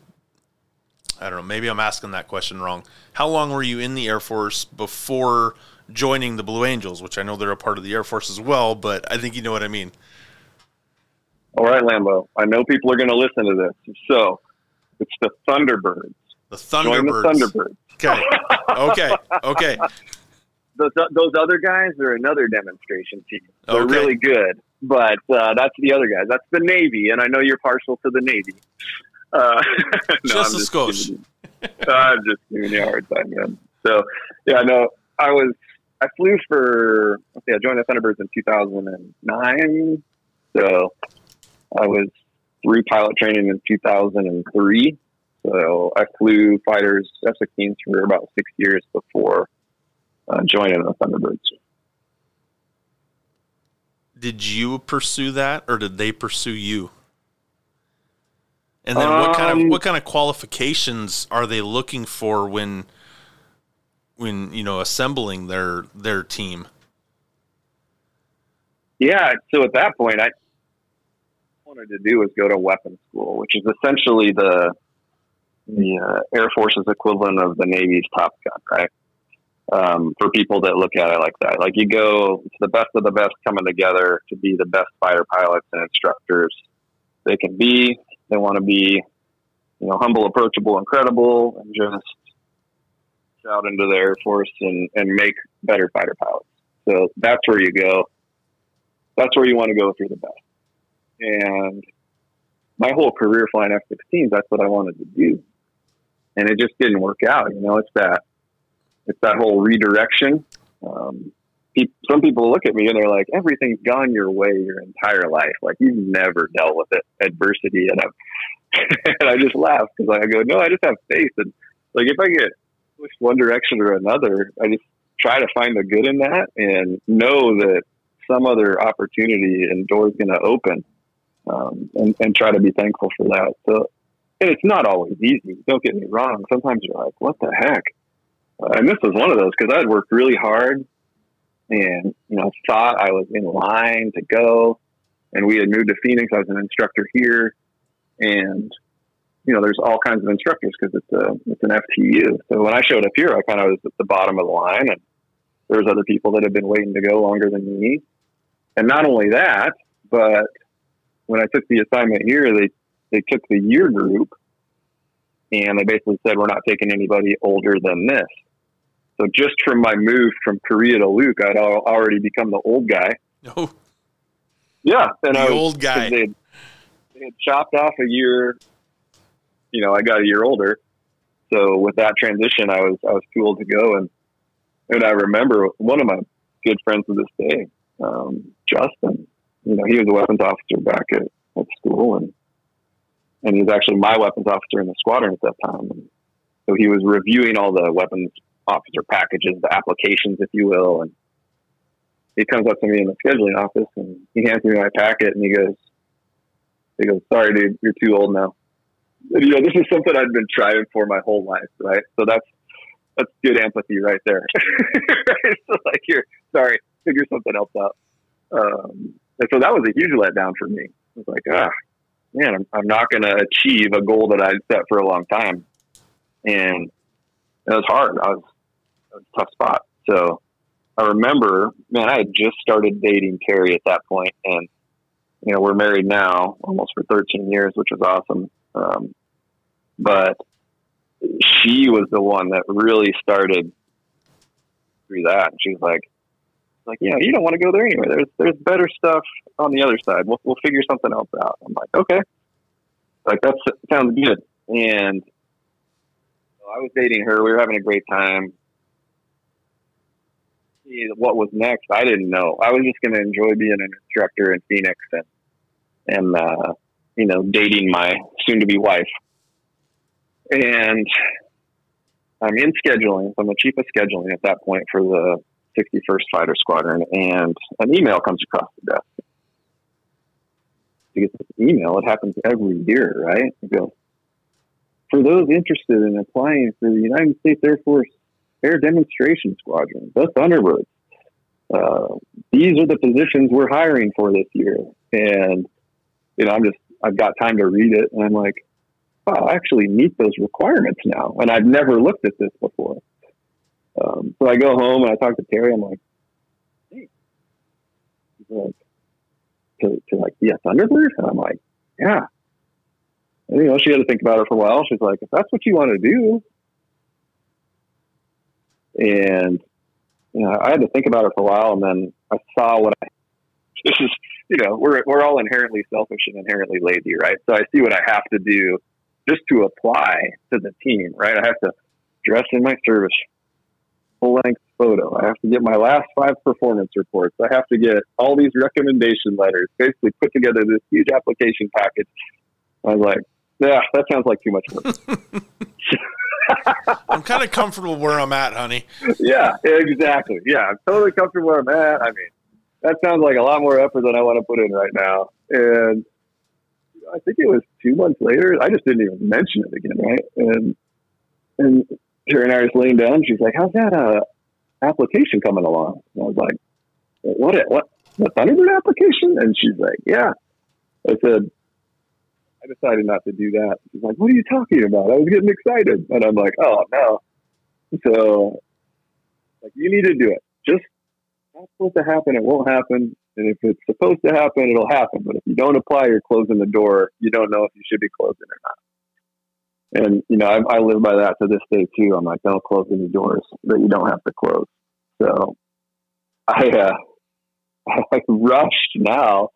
I don't know. Maybe I'm asking that question wrong. How long were you in the Air Force before joining the Blue Angels? Which I know they're a part of the Air Force as well, but I think you know what I mean. All right, Lambo. I know people are going to listen to this. So it's the Thunderbirds. The Thunderbirds. Join the Thunderbirds. Okay. Okay. Okay. Those, those other guys are another demonstration team. They're Okay. really good, but uh, that's the other guys. That's the Navy, and I know you're partial to the Navy. Uh, no, Just I'm a skosh. I'm just giving you a hard time, man. So yeah, no, I was I flew for let's see, I joined the Thunderbirds in 2009. So I was through pilot training in 2003. So I flew fighters F-16s for about six years before uh, joining the Thunderbirds. Did you pursue that, or did they pursue you? And then, what kind of Um, what kind of qualifications are they looking for when, when you know, assembling their their team? Yeah, so at that point, I wanted to do was go to weapons school, which is essentially the the uh, Air Force's equivalent of the Navy's Top Gun, right? Um, for people that look at it like that, like you go, it's the best of the best coming together to be the best fighter pilots and instructors they can be. They want to be, you know, humble, approachable, incredible, and just out into the Air Force and, and make better fighter pilots. So that's where you go that's where you want to go if you're the best. And my whole career flying F 16s, that's what I wanted to do. And it just didn't work out. You know, it's that, it's that whole redirection. Um, pe- some people look at me and they're like, everything's gone your way your entire life. Like you've never dealt with it, adversity. And, I'm, and I just laugh because I go, no, I just have faith. And like, if I get pushed one direction or another, I just try to find the good in that and know that some other opportunity and door is going to open um, and, and try to be thankful for that. So, and it's not always easy. Don't get me wrong. Sometimes you're like, what the heck? Uh, and this was one of those because I had worked really hard and, you know, thought I was in line to go. And we had moved to Phoenix. I was an instructor here. And, you know, there's all kinds of instructors because it's a, it's an FTU. So when I showed up here, I kind of was at the bottom of the line and there was other people that had been waiting to go longer than me. And not only that, but when I took the assignment here, they, they took the year group and they basically said, we're not taking anybody older than this. So just from my move from Korea to Luke, I'd already become the old guy. Oh, Yeah. And The I was, old guy. They had, they had chopped off a year. You know, I got a year older. So with that transition, I was, I was too old to go. And, and I remember one of my good friends to this day, um, Justin, you know, he was a weapons officer back at, at school and, and he was actually my weapons officer in the squadron at that time. And so he was reviewing all the weapons officer packages, the applications, if you will. And he comes up to me in the scheduling office and he hands me my packet and he goes, he goes, sorry, dude, you're too old now. And, you know, this is something I've been striving for my whole life, right? So that's, that's good empathy right there. Right? So like, you're sorry, figure something else out. Um, and so that was a huge letdown for me. It was like, ah, man, I'm, I'm not going to achieve a goal that I'd set for a long time. And it was hard. I was, it was a tough spot. So I remember, man, I had just started dating Terry at that point, and you know we're married now, almost for 13 years, which was awesome. Um, but she was the one that really started through that. And she was like, like, you know, you don't want to go there anyway. There's there's better stuff on the other side. We'll we'll figure something else out. I'm like, okay, like that sounds good. And I was dating her. We were having a great time. What was next? I didn't know. I was just going to enjoy being an instructor in Phoenix and and uh, you know dating my soon-to-be wife. And I'm in scheduling. I'm the chief of scheduling at that point for the 61st Fighter Squadron, and an email comes across the desk. You get this email. It happens every year, right? It goes, for those interested in applying for the United States Air Force Air Demonstration Squadron, the Thunderbirds, uh, these are the positions we're hiring for this year. And, you know, I'm just, I've got time to read it, and I'm like, wow, I actually meet those requirements now. And I've never looked at this before. Um, so I go home and I talk to Terry. I'm like, hey, He's like to, to like yeah, Thunderbird? And I'm like, yeah. And, you know, she had to think about it for a while. She's like, if that's what you want to do. And, you know, I had to think about it for a while and then I saw what I, this is, you know, we're, we're all inherently selfish and inherently lazy, right? So I see what I have to do just to apply to the team, right? I have to dress in my service full length photo. I have to get my last five performance reports. I have to get all these recommendation letters, basically put together this huge application package. I was like, yeah, that sounds like too much work. I'm kind of comfortable where I'm at, honey. yeah, exactly. Yeah, I'm totally comfortable where I'm at. I mean, that sounds like a lot more effort than I want to put in right now. And I think it was two months later. I just didn't even mention it again, right? And and her and I was laying down. She's like, "How's that uh, application coming along?" And I was like, "What? What? The Thunderbird application?" And she's like, "Yeah." I said, "I decided not to do that." She's like, "What are you talking about?" I was getting excited, and I'm like, "Oh no!" So, like, you need to do it. Just not supposed to happen. It won't happen. And if it's supposed to happen, it'll happen. But if you don't apply, you're closing the door. You don't know if you should be closing or not. And you know, I, I live by that to this day too. I'm like, don't close any doors that you don't have to close. So I, uh, I rushed now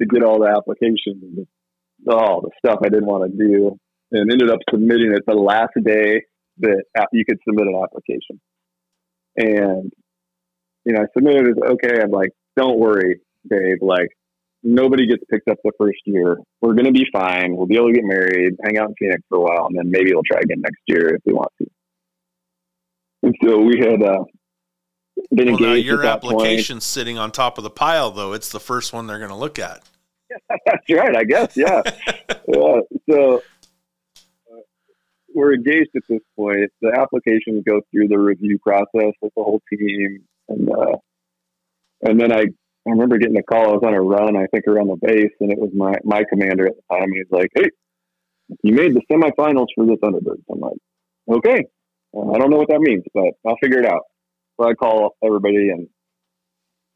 to get all the applications, all the stuff I didn't want to do, and ended up submitting it the last day that you could submit an application. And you know, I submitted it. Okay, I'm like, don't worry, babe. Like, nobody gets picked up the first year. We're going to be fine. We'll be able to get married, hang out in Phoenix for a while, and then maybe we'll try again next year if we want to. And so we had uh, been well, engaged. Now your application's sitting on top of the pile, though. It's the first one they're going to look at. That's right, I guess. Yeah. yeah. So uh, we're engaged at this point. The applications go through the review process with the whole team, and uh, and then I I remember getting a call. I was on a run, I think, around the base, and it was my my commander at the time. He's like, "Hey, you made the semifinals for the Thunderbirds." I'm like, "Okay, I don't know what that means, but I'll figure it out." So I call everybody, and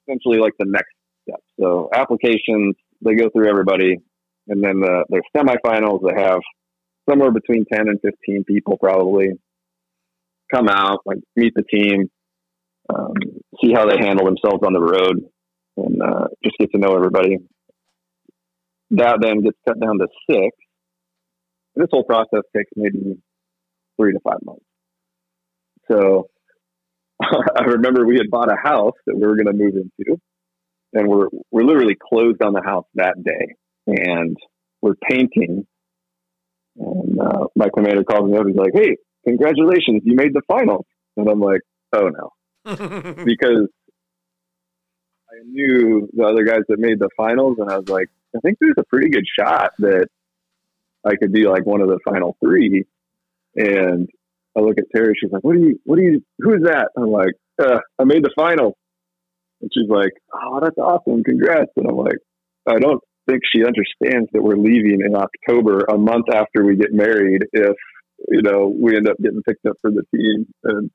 essentially like the next step. So applications, they go through everybody, and then the their semifinals. They have somewhere between ten and fifteen people probably come out, like meet the team, um, see how they handle themselves on the road and uh, just get to know everybody. That then gets cut down to six. And this whole process takes maybe three to five months. So I remember we had bought a house that we were going to move into, and we're we're literally closed on the house that day, and we're painting. And uh, my commander calls me up. He's like, "Hey, congratulations, you made the finals!" And I'm like, "Oh no," because I knew the other guys that made the finals, and I was like, I think there's a pretty good shot that I could be like one of the final three. And I look at Terry. She's like, "What do you? What do you? Who is that?" I'm like, uh, "I made the final." And she's like, "Oh, that's awesome! Congrats!" And I'm like, "I don't think she understands that we're leaving in October, a month after we get married. If you know we end up getting picked up for the team." And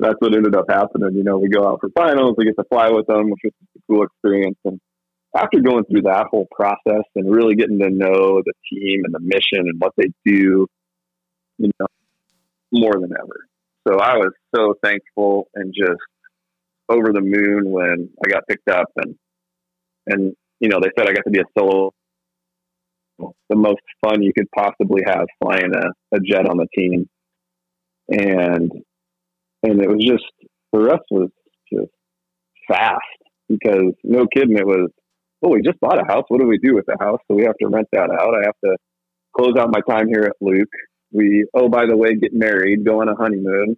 that's what ended up happening. You know, we go out for finals, we get to fly with them, which was a cool experience. And after going through that whole process and really getting to know the team and the mission and what they do, you know, more than ever. So I was so thankful and just over the moon when I got picked up and and you know they said I got to be a solo the most fun you could possibly have flying a, a jet on the team and and it was just the rest was just fast because no kidding, it was. Oh, we just bought a house. What do we do with the house? So we have to rent that out. I have to close out my time here at Luke. We oh by the way, get married, go on a honeymoon,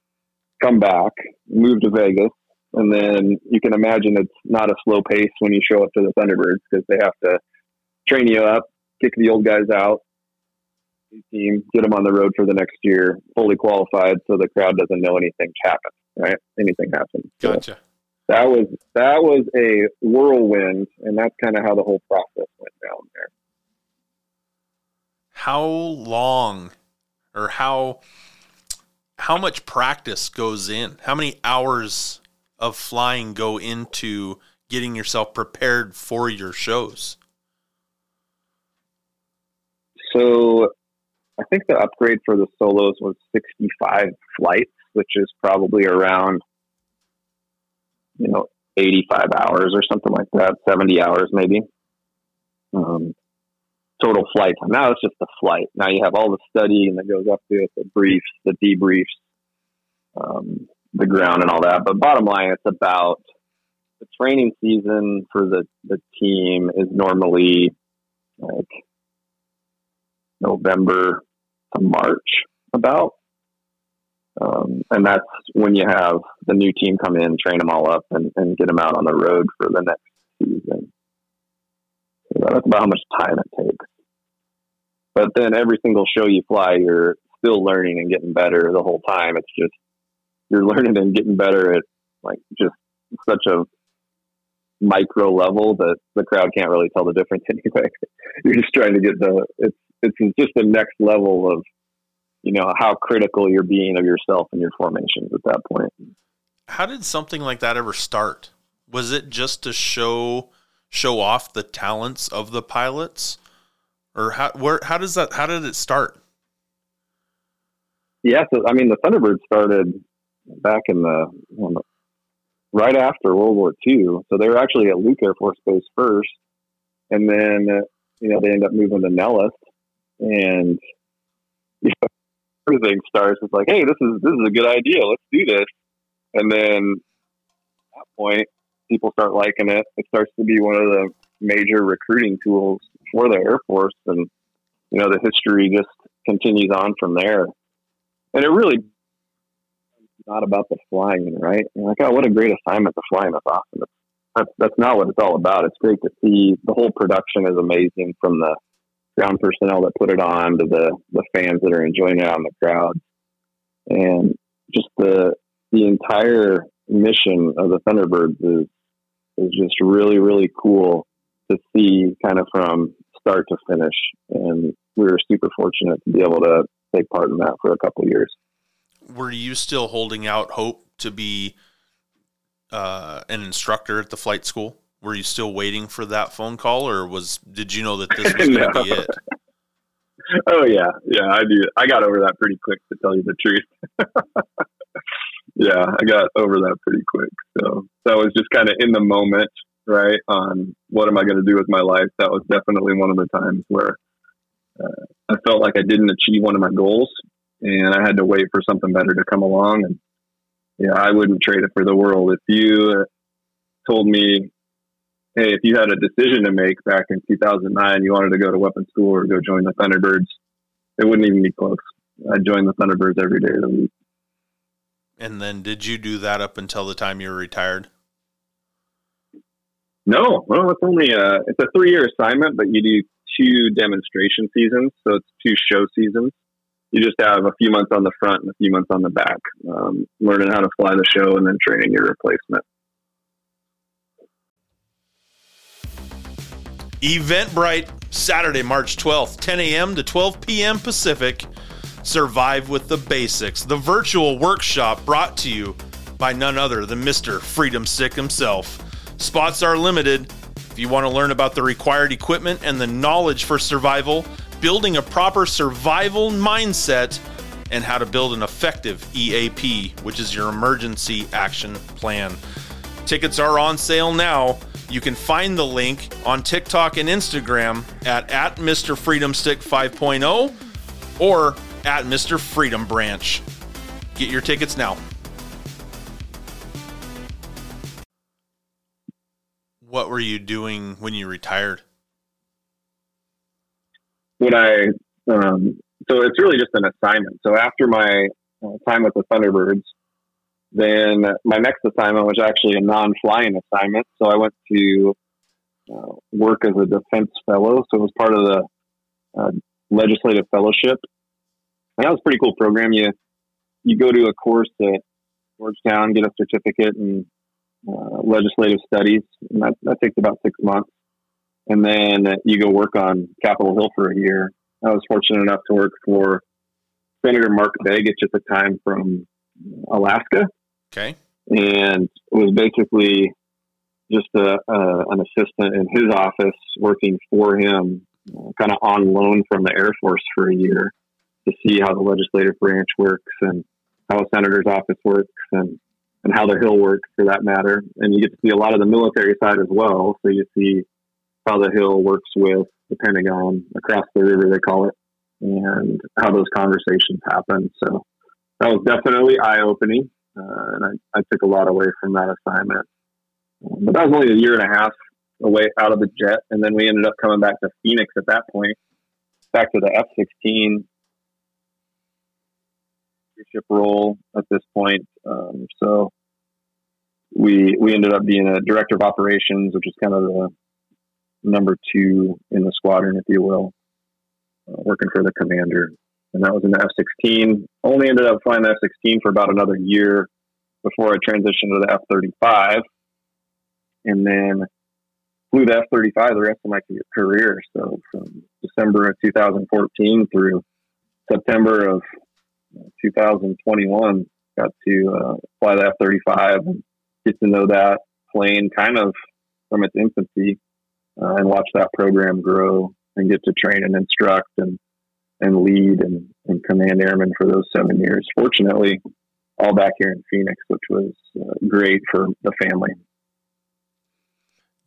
come back, move to Vegas, and then you can imagine it's not a slow pace when you show up to the Thunderbirds because they have to train you up, kick the old guys out, team, get them on the road for the next year, fully qualified, so the crowd doesn't know anything happened. Right? Anything happens. Gotcha. So that was that was a whirlwind, and that's kind of how the whole process went down there. How long, or how how much practice goes in? How many hours of flying go into getting yourself prepared for your shows? so I think the upgrade for the solos was 65 flights, which is probably around, you know, 85 hours or something like that, 70 hours maybe. Um, total flight time. Now it's just the flight. Now you have all the studying that goes up to it, the briefs, the debriefs, um, the ground, and all that. But bottom line, it's about the training season for the the team is normally like November to March, about. Um, and that's when you have the new team come in, train them all up, and, and get them out on the road for the next season. So that's about how much time it takes. But then every single show you fly, you're still learning and getting better the whole time. It's just you're learning and getting better at like just such a micro level that the crowd can't really tell the difference anyway. you're just trying to get the it's it's just the next level of you know how critical you're being of yourself and your formations at that point. How did something like that ever start? Was it just to show show off the talents of the pilots, or how where how does that how did it start? Yeah, so I mean the Thunderbird started back in the, in the right after World War II. So they were actually at Luke Air Force Base first, and then you know they end up moving to Nellis, and you know, everything starts. It's like, hey, this is this is a good idea. Let's do this. And then at that point, people start liking it. It starts to be one of the major recruiting tools for the Air Force, and you know the history just continues on from there. And it really not about the flying, right? You're like, oh, what a great assignment to fly in. That's awesome. That's, that's not what it's all about. It's great to see the whole production is amazing from the ground personnel that put it on to the, the fans that are enjoying it on the crowd. And just the, the entire mission of the Thunderbirds is, is just really, really cool to see kind of from start to finish. And we were super fortunate to be able to take part in that for a couple years. Were you still holding out hope to be uh, an instructor at the flight school? Were you still waiting for that phone call, or was did you know that this was going to be it? Oh yeah, yeah, I do. I got over that pretty quick, to tell you the truth. yeah, I got over that pretty quick. So that was just kind of in the moment, right? On what am I going to do with my life? That was definitely one of the times where uh, I felt like I didn't achieve one of my goals, and I had to wait for something better to come along. And yeah, I wouldn't trade it for the world. If you told me hey, if you had a decision to make back in 2009, you wanted to go to weapons school or go join the Thunderbirds, it wouldn't even be close. I'd join the Thunderbirds every day of the week. And then did you do that up until the time you were retired? No, well, it's only a, it's a three year assignment, but you do two demonstration seasons. So it's two show seasons. You just have a few months on the front and a few months on the back, um, learning how to fly the show and then training your replacement. Eventbrite, Saturday, March 12th, 10 a.m. to 12 p.m. Pacific. Survive with the Basics, the virtual workshop brought to you by none other than Mr. Freedom Sick himself. Spots are limited. If you want to learn about the required equipment and the knowledge for survival, building a proper survival mindset, and how to build an effective EAP, which is your emergency action plan. Tickets are on sale now. You can find the link on TikTok and Instagram at, at Mr. Freedom Stick 5.0 or at Mr. Freedom Branch. Get your tickets now. What were you doing when you retired? When I, um, so it's really just an assignment. So after my uh, time with the Thunderbirds, then my next assignment was actually a non-flying assignment. So I went to uh, work as a defense fellow. So it was part of the uh, legislative fellowship, and that was a pretty cool program. You you go to a course at Georgetown, get a certificate in uh, legislative studies, and that, that takes about six months. And then you go work on Capitol Hill for a year. I was fortunate enough to work for Senator Mark Begich at the time from Alaska. Okay. And was basically just a, an assistant in his office working for him kind of on loan from the Air Force for a year to see how the legislative branch works and how a senator's office works and, and how the Hill works for that matter. And you get to see a lot of the military side as well. So you see how the Hill works with the Pentagon across the river, they call it, and how those conversations happen. So that was definitely eye opening. Uh, and I, I took a lot away from that assignment. But that was only a year and a half away out of the jet. And then we ended up coming back to Phoenix at that point, back to the F 16 leadership role at this point. Um, so we we ended up being a director of operations, which is kind of the number two in the squadron, if you will, uh, working for the commander. And that was in the F 16. Only ended up flying the F 16 for about another year before I transitioned to the F 35. And then flew the F 35 the rest of my career. So from December of 2014 through September of 2021, got to uh, fly the F 35 and get to know that plane kind of from its infancy uh, and watch that program grow and get to train and instruct and and lead and, and command airmen for those seven years. Fortunately, all back here in Phoenix, which was uh, great for the family.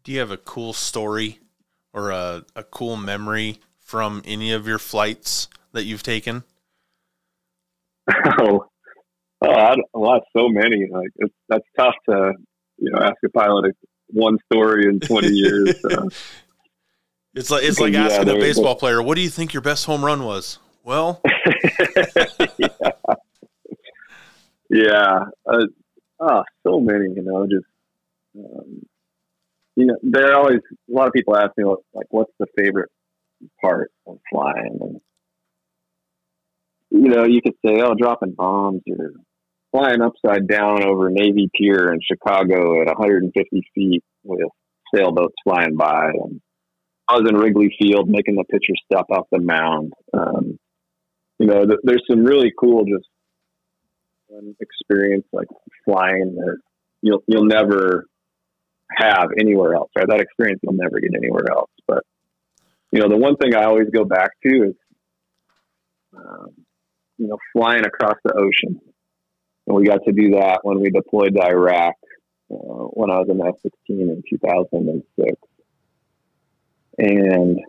Do you have a cool story or a, a cool memory from any of your flights that you've taken? Oh, oh I, well, so many. Like it's, that's tough to you know ask a pilot one story in twenty years. Uh, it's like it's like asking yeah, a baseball player, "What do you think your best home run was?" Well, yeah, yeah. Uh, oh, so many. You know, just um, you know, there are always a lot of people ask me like, what's the favorite part of flying? And you know, you could say, oh, dropping bombs or flying upside down over Navy Pier in Chicago at 150 feet with sailboats flying by. And I was in Wrigley Field making the pitcher step off the mound. Um, you know, th- there's some really cool just experience like flying that you'll you'll never have anywhere else. Right, that experience you'll never get anywhere else. But you know, the one thing I always go back to is um, you know, flying across the ocean. And we got to do that when we deployed to Iraq uh, when I was in F 16 in 2006. And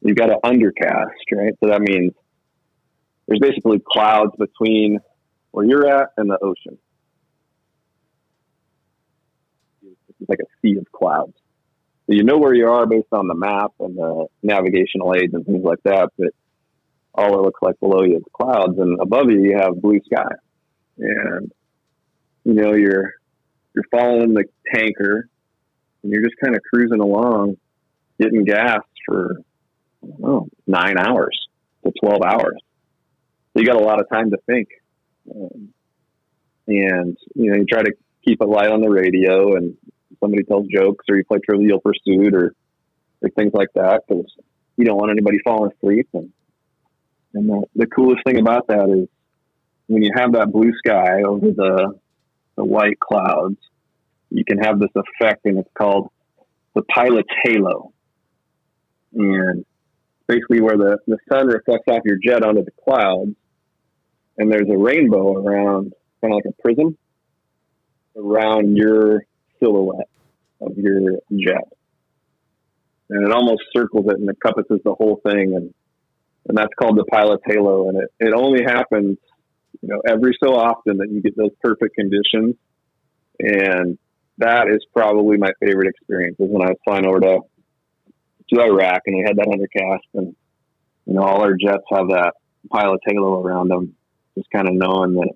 you've got to undercast, right? So that means there's basically clouds between where you're at and the ocean. It's like a sea of clouds. So you know where you are based on the map and the navigational aids and things like that, but all it looks like below you is clouds, and above you you have blue sky. And you know you're you're following the tanker, and you're just kind of cruising along, getting gas for know, nine hours to twelve hours. So you got a lot of time to think, um, and you know you try to keep it light on the radio, and somebody tells jokes, or you play Trivial Pursuit, or, or things like that, because you don't want anybody falling asleep and and the, the coolest thing about that is when you have that blue sky over the, the white clouds, you can have this effect, and it's called the pilot's halo. And basically, where the, the sun reflects off your jet onto the clouds, and there's a rainbow around, kind of like a prism, around your silhouette of your jet. And it almost circles it and encompasses the whole thing. And and that's called the pilot's halo. And it, it only happens, you know, every so often that you get those perfect conditions. And that is probably my favorite experience is when I was flying over to, to Iraq and we had that undercast and, you know, all our jets have that pilot's halo around them, just kind of knowing that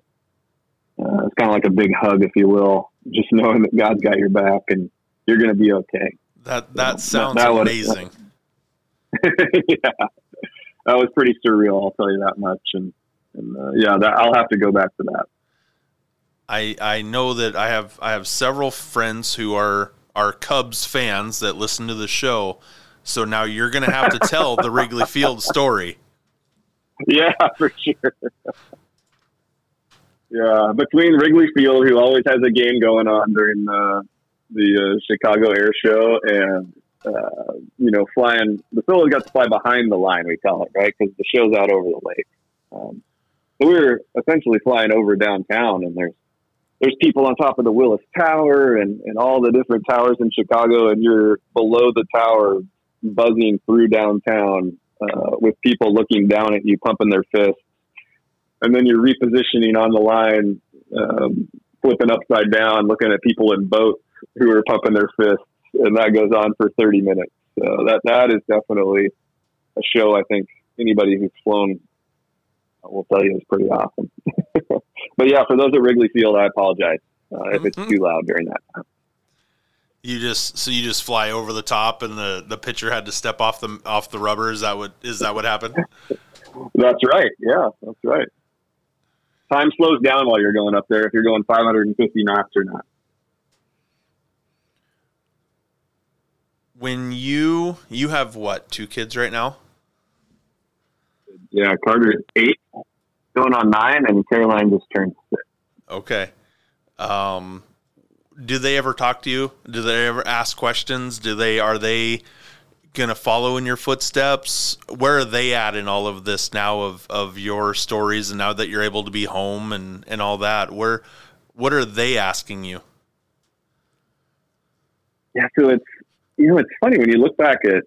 uh, it's kind of like a big hug, if you will, just knowing that God's got your back and you're going to be okay. That, that sounds that, that amazing. Was, yeah that was pretty surreal. I'll tell you that much. And, and uh, yeah, that, I'll have to go back to that. I I know that I have I have several friends who are are Cubs fans that listen to the show. So now you're going to have to tell the Wrigley Field story. Yeah, for sure. yeah, between Wrigley Field, who always has a game going on during the the uh, Chicago Air Show, and uh, you know, flying. The fellows got to fly behind the line, we call it, right? Because the show's out over the lake. Um, so we were essentially flying over downtown, and there's there's people on top of the Willis Tower and, and all the different towers in Chicago, and you're below the tower, buzzing through downtown uh, with people looking down at you, pumping their fists, and then you're repositioning on the line, um, flipping upside down, looking at people in boats who are pumping their fists, and that goes on for 30 minutes. So that that is definitely a show. I think anybody who's flown will tell you is pretty awesome. but yeah, for those at Wrigley Field, I apologize uh, if it's mm-hmm. too loud during that time. You just so you just fly over the top, and the the pitcher had to step off the off the rubber. Is that what is that what happened? that's right. Yeah, that's right. Time slows down while you're going up there if you're going 550 knots or not. When you you have what two kids right now? Yeah, Carter is eight, going on nine, and Caroline just turned six. Okay. Um, do they ever talk to you? Do they ever ask questions? Do they are they going to follow in your footsteps? Where are they at in all of this now of of your stories and now that you're able to be home and and all that? Where what are they asking you? Yeah, so it's you know it's funny when you look back at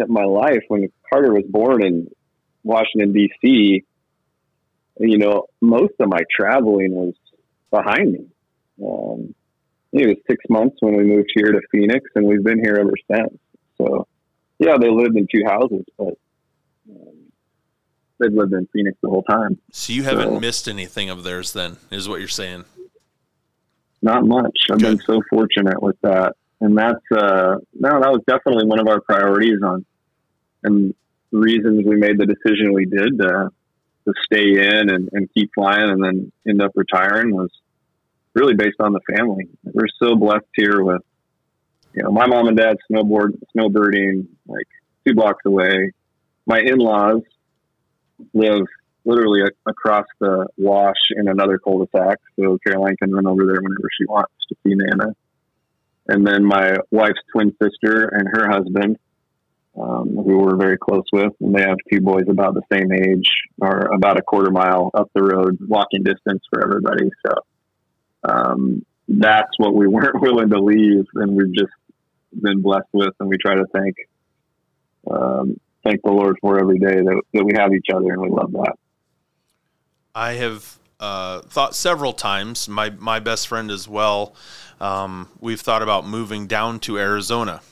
at my life when Carter was born in Washington D.C. You know, most of my traveling was behind me. Um, it was six months when we moved here to Phoenix, and we've been here ever since. So, yeah, they lived in two houses, but um, they've lived in Phoenix the whole time. So you haven't so, missed anything of theirs, then, is what you're saying? Not much. I've Good. been so fortunate with that, and that's uh, no, that was definitely one of our priorities on, and reasons we made the decision we did to to stay in and, and keep flying, and then end up retiring was really based on the family. We're so blessed here with, you know, my mom and dad snowboard, snowbirding like two blocks away. My in-laws live literally a- across the wash in another cul-de-sac. So Caroline can run over there whenever she wants to see Nana. And then my wife's twin sister and her husband, um, who we're very close with, and they have two boys about the same age, are about a quarter mile up the road, walking distance for everybody. So um, that's what we weren't willing to leave, and we've just been blessed with, and we try to thank um, thank the Lord for every day that, that we have each other, and we love that. I have uh, thought several times. My my best friend as well. Um, we've thought about moving down to Arizona.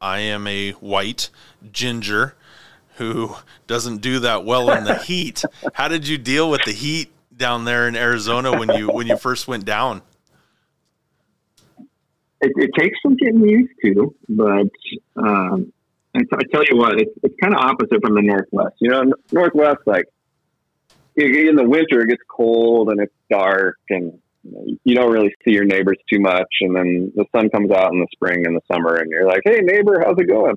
I am a white ginger who doesn't do that well in the heat. How did you deal with the heat down there in Arizona when you when you first went down? It, it takes some getting used to, but um, I, t- I tell you what, it's, it's kind of opposite from the Northwest. You know, Northwest, like in the winter, it gets cold and it's dark, and you don't really see your neighbors too much. And then the sun comes out in the spring and the summer, and you're like, "Hey, neighbor, how's it going?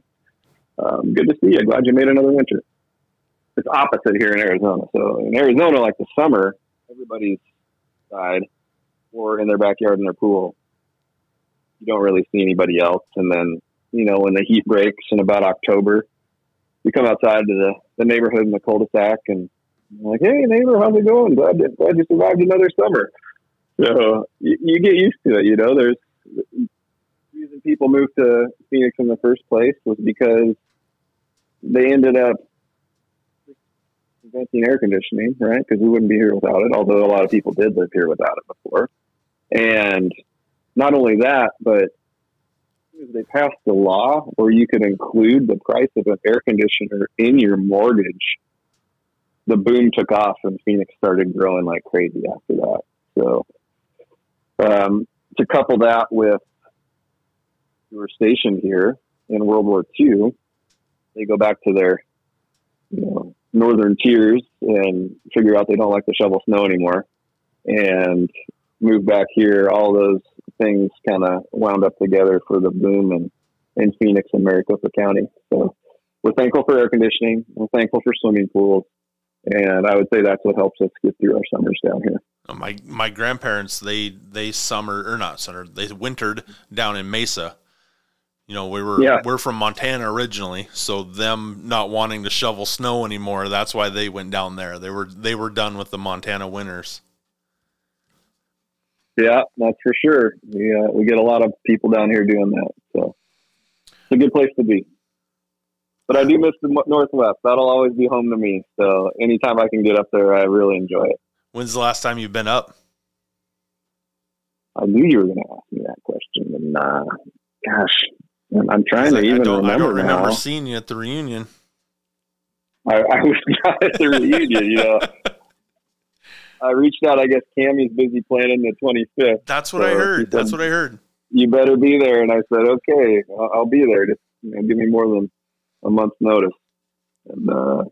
Um, good to see you. Glad you made another winter." It's opposite here in Arizona. So in Arizona, like the summer, everybody's side or in their backyard in their pool. You don't really see anybody else. And then, you know, when the heat breaks in about October, you come outside to the, the neighborhood in the cul-de-sac and like, hey, neighbor, how's it going? Glad, glad you survived another summer. So you, you get used to it. You know, there's the reason people moved to Phoenix in the first place was because they ended up inventing air conditioning, right? Because we wouldn't be here without it, although a lot of people did live here without it before. And not only that, but they passed the law where you could include the price of an air conditioner in your mortgage. The boom took off and Phoenix started growing like crazy after that. So, um, to couple that with we were stationed here in World War II, they go back to their, you know, northern tiers and figure out they don't like to shovel snow anymore and move back here. All those things kind of wound up together for the boom in, in Phoenix and Maricopa County. So we're thankful for air conditioning. We're thankful for swimming pools. And I would say that's what helps us get through our summers down here. My my grandparents they they summer or not summer they wintered down in Mesa, You know, we were Yeah. we're from Montana originally, so them not wanting to shovel snow anymore, that's why they went down there. They were they were done with the Montana winters. Yeah, that's for sure. We uh, we get a lot of people down here doing that, so it's a good place to be. But I do miss the Northwest. That'll always be home to me. So anytime I can get up there, I really enjoy it. When's the last time you've been up? I knew you were going to ask me that question, and uh, gosh, I'm, I'm trying to I, I even I remember, don't remember now. seeing you at the reunion. I, I was not at the reunion. You know, I reached out. I guess Cammy's busy planning the 25th. That's what I heard. he That's what I heard. You better be there. And I said, okay, I'll, I'll be there. Just you know, give me more than a month's notice. And uh,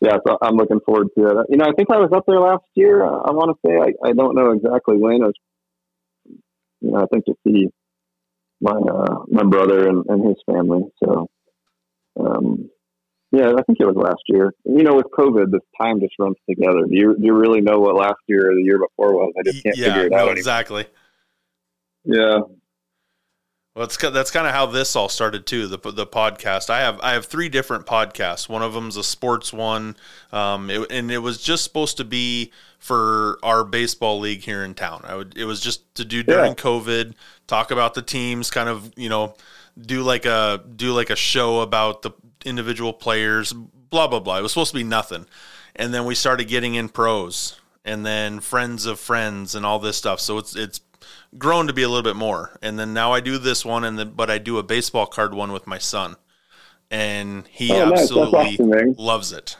yeah, so I'm looking forward to it. You know, I think I was up there last year. I, I want to say I, I don't know exactly when. It was, you know, I think to see my uh, my brother and, and his family. So, um, yeah, I think it was last year. You know, with COVID, this time just runs together. Do you do you really know what last year or the year before was? I just can't yeah, figure it no, out. anymore. exactly. Yeah, Well, it's, that's kind of how this all started too. The the podcast. I have I have three different podcasts. One of them's a sports one, um, it, and it was just supposed to be for our baseball league here in town. I would. It was just to do during Yeah. COVID, talk about the teams, kind of you know, do like a do like a show about the individual players. Blah blah blah. It was supposed to be nothing, and then we started getting in pros, and then friends of friends, and all this stuff. So it's it's grown to be a little bit more. And then now I do this one, and then but I do a baseball card one with my son, and he Oh, nice. Absolutely awesome, loves it.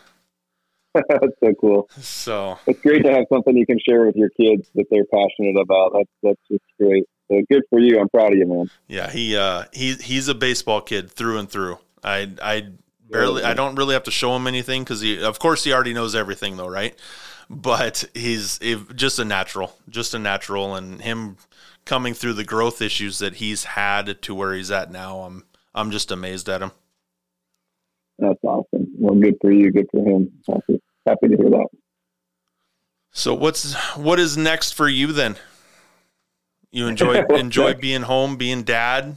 that's so cool. So It's great to have something you can share with your kids that they're passionate about. That's that's just great. So good for you. I'm proud of you, man. yeah, he uh, he he's a baseball kid through and through. I I barely I don't really have to show him anything because he of course he already knows everything though, right? But he's just a natural, just a natural, and him coming through the growth issues that he's had to where he's at now. I'm I'm just amazed at him. That's awesome. Well, good for you. Good for him. Happy, happy to hear that. So what's what is next for you then? You enjoy enjoy being home, being dad.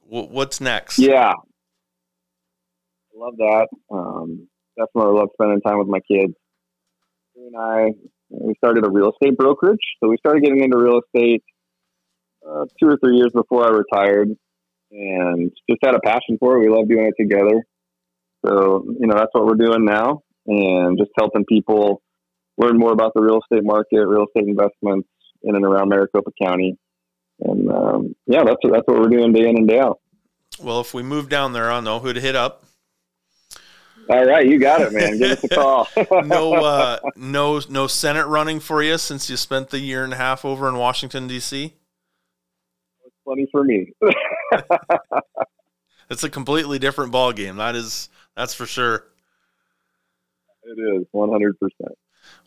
Wh- What's next? Yeah, I love that. Um, definitely love spending time with my kids. And I we started a real estate brokerage, so we started getting into real estate uh, two or three years before I retired, and just had a passion for it. We love doing it together. So you know that's what we're doing now, and just helping people learn more about the real estate market, real estate investments in and around Maricopa County. And um, yeah, that's that's what we're doing day in and day out. Well, if we move down there, I'll know who to hit up. All right, you got it, man. Give us a call. No, uh, no, no Senate running for you since you spent the year and a half over in Washington D.C. Funny for me. It's a completely different ball game. That is, that's for sure. It is one hundred percent.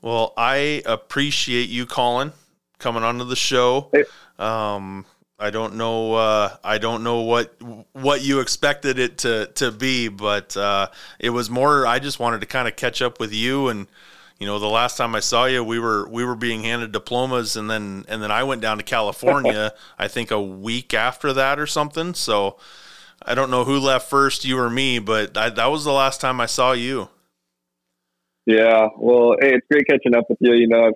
Well, I appreciate you calling, coming onto the show. Hey. Um, I don't know. Uh, I don't know what what you expected it to to be, but uh, it was more. I just wanted to kind of catch up with you, and you know, the last time I saw you, we were we were being handed diplomas, and then and then I went down to California. I think a week after that or something. So I don't know who left first, you or me, but I, that was the last time I saw you. Yeah. Well, hey, it's great catching up with you. You know, I've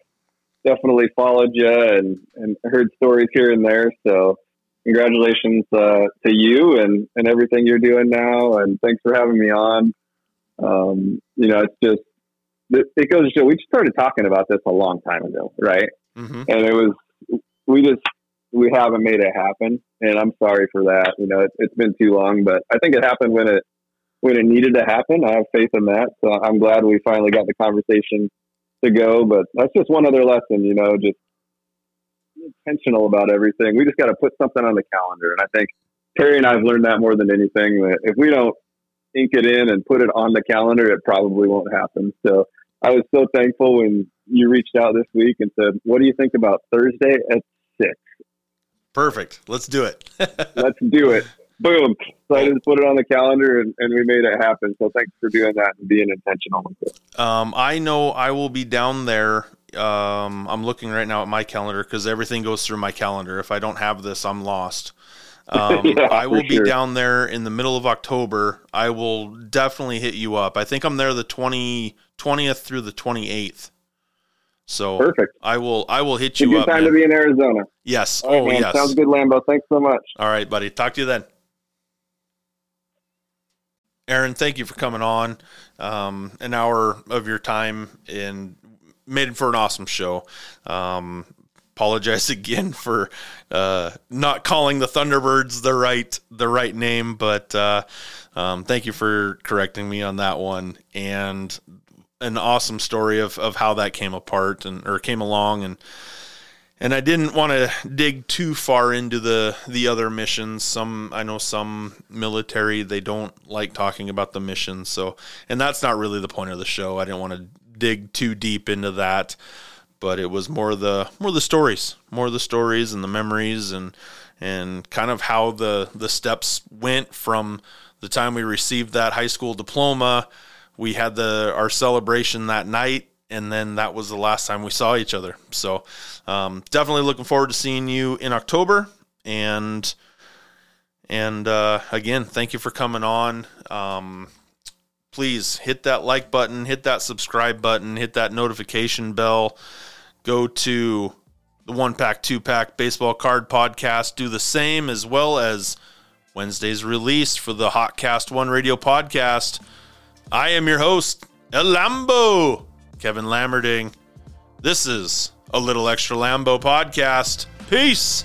definitely followed you and and heard stories here and there. So, congratulations uh, to you and and everything you're doing now. And thanks for having me on. Um, you know, it's just it it goes to show we just started talking about this a long time ago, right? hmm and it was we just we haven't made it happen. And i'm sorry for that. You know it, it's been too long but i think it happened when it when it needed to happen. I have faith in that. So i'm glad we finally got the conversation to go but that's just one other lesson you know just intentional about everything. We just got to put something on the calendar. And i think terry and i've learned that more than anything that if we don't ink it in and put it on the calendar it probably won't happen. So I was so thankful when you reached out this week and said, "What do you think about Thursday at six? Perfect. Let's do it. Let's do it." Boom! So I just put it on the calendar and, and we made it happen. So thanks for doing that and being intentional with it. Um, I know I will be down there. Um, I'm looking right now at my calendar because everything goes through my calendar. If I don't have this, I'm lost. Um, Yeah, I will be sure. down there in the middle of October. I will definitely hit you up. I think I'm there the 20, 20th through the 28th. So Perfect. I will I will hit you good up. time man. to be in Arizona. yes. Right, Oh, man. yes. Sounds good, Lambo. Thanks so much. All right, buddy. Talk to you then. Aaron, thank you for coming on. Um, an hour of your time and made it for an awesome show. Um, apologize again for uh, not calling the Thunderbirds the right the right name, but uh, um, thank you for correcting me on that one. And an awesome story of, of how that came apart and or came along and and I didn't want to dig too far into the the other missions. Some I know some military they don't like talking about the missions, so and that's not really the point of the show. I didn't want to dig too deep into that, but it was more the more the stories, more the stories and the memories and and kind of how the the steps went from the time we received that high school diploma. We had the our celebration that night and then that was the last time we saw each other. So um, definitely looking forward to seeing you in October. And and uh, again, thank you for coming on. Um, please hit that like button, hit that subscribe button, hit that notification bell. Go to the One Pack Two Pack Baseball Card Podcast. Do the same as well as Wednesday's release for the Hotcast One Radio Podcast. I am your host, El Lambo. Kevin Lammerding. This is a Little Extra Lambo podcast. Peace.